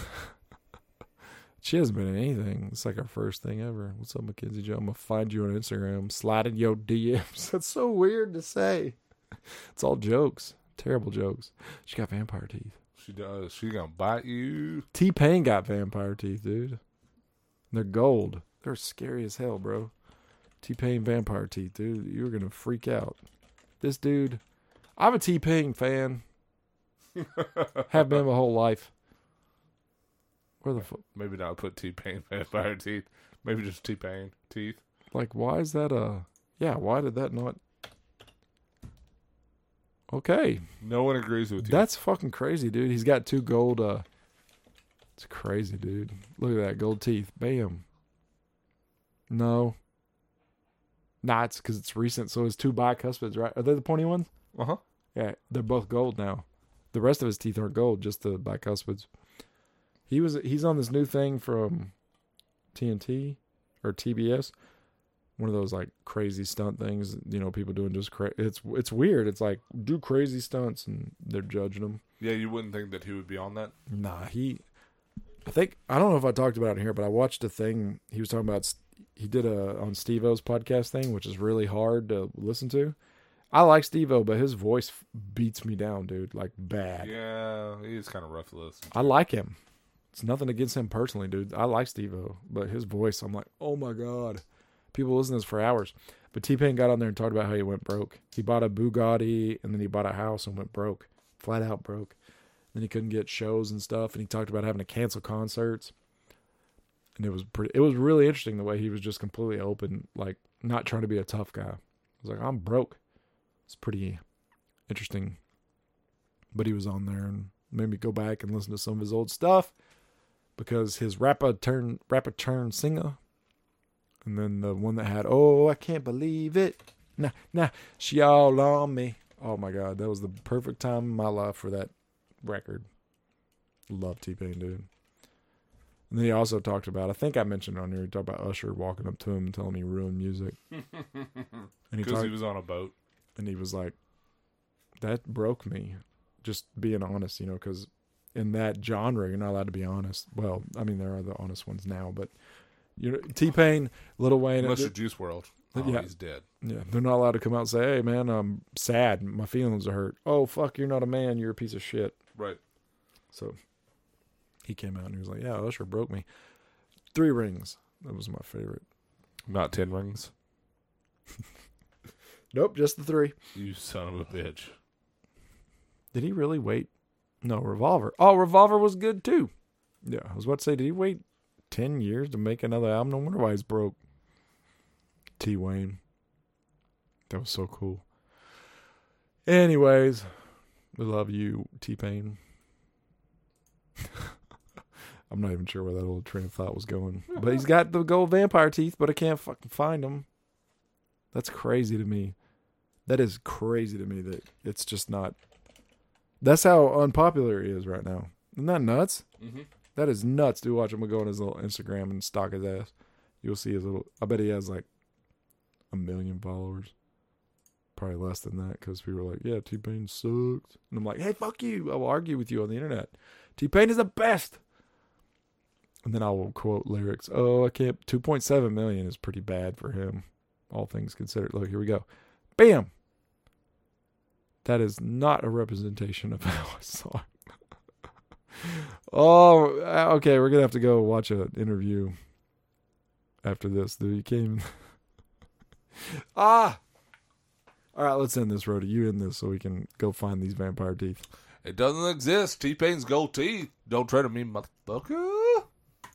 she hasn't been in anything. It's like our first thing ever. What's up, Mackenzie Joe? I'm gonna find you on Instagram. Slide in your DMs. That's so weird to say. It's all jokes. Terrible jokes. She got vampire teeth.
She does. She gonna bite you.
T Pain got vampire teeth, dude. They're gold. They're scary as hell, bro. T Pain vampire teeth, dude. You're gonna freak out. This dude, I'm a T Pain fan. Have been my whole life. Where the fuck?
Maybe not put T Pain vampire teeth. Maybe just T Pain teeth.
Like, why is that a? Yeah, why did that not? Okay,
No one agrees with you.
that's fucking crazy, dude. He's got two gold. uh It's crazy, dude. Look at that gold teeth. Bam. No. Nah, it's because it's recent. So it's two bicuspids, right? Are they the pointy ones?
Uh huh.
Yeah, they're both gold now. The rest of his teeth aren't gold, just the bicuspids. He was he's on this new thing from TNT or TBS, one of those like crazy stunt things. You know, people doing just cra- it's it's weird. It's like do crazy stunts and they're judging them.
Yeah, you wouldn't think that he would be on that.
Nah, he. I think I don't know if I talked about it here, but I watched a thing he was talking about. He did a on Steve O's podcast thing, which is really hard to listen to. I like Steve O, but his voice beats me down, dude, like bad.
Yeah, he's kind of rough to listen.
I like him. It's nothing against him personally, dude. I like Steve O, but his voice, I'm like, oh my god. People listen to this for hours. But T Pain got on there and talked about how he went broke. He bought a Bugatti and then he bought a house and went broke, flat out broke. Then he couldn't get shows and stuff, and he talked about having to cancel concerts. And it was pretty. It was really interesting the way he was just completely open, like not trying to be a tough guy. Was like, I'm broke. It's pretty interesting. But he was on there and made me go back and listen to some of his old stuff because his rapper turn rapper turn singer, and then the one that had "Oh I can't believe it," nah nah she all on me. Oh my god, that was the perfect time in my life for that record. Love T Pain, dude. And then he also talked about, I think I mentioned on here, he talked about Usher walking up to him and telling him he ruined music. And he
Because he was on a boat.
and he was like, "That broke me." Just being honest, you know, because in that genre, you're not allowed to be honest. Well, I mean, there are the honest ones now, but you know, T Pain, Lil Wayne,
Unless
th-
you're Juice WRLD. Oh,
Yeah.
he's dead.
yeah, they're not allowed to come out and say, "Hey, man, I'm sad. My feelings are hurt." Oh, fuck, you're not a man. You're a piece of shit.
Right.
So he came out and he was like, "Yeah, Usher broke me." Three Ringz. That was my favorite.
Not Ten Rings.
Nope, just the three.
You son of a bitch.
Did he really wait? No, Revolver. Oh, Revolver was good too. Yeah, I was about to say, did he wait ten years to make another album? No wonder why he's broke. T Wayne. That was so cool. Anyways, we love you, T Pain. I'm not even sure where that old train of thought was going. But he's got the gold vampire teeth, but I can't fucking find them. That's crazy to me. That is crazy to me that it's just not. That's how unpopular he is right now. Isn't that nuts?
Mm-hmm.
That is nuts. Do watch him go on his little Instagram and stalk his ass. You'll see his little. I bet he has like a million followers. Probably less than that because people are like, "Yeah, T Pain sucks," and I'm like, "Hey, fuck you! I will argue with you on the internet. T Pain is the best." And then I will quote lyrics. Oh, I can't. Two point seven million is pretty bad for him, all things considered. Look, here we go. Bam. That is not a representation of how I saw it. oh, okay. We're gonna have to go watch an interview after this. Dude, came. ah. All right, let's end this, Rody. You end this so we can go find these vampire teeth.
It doesn't exist. T Pain's gold teeth. Don't tread on me, motherfucker.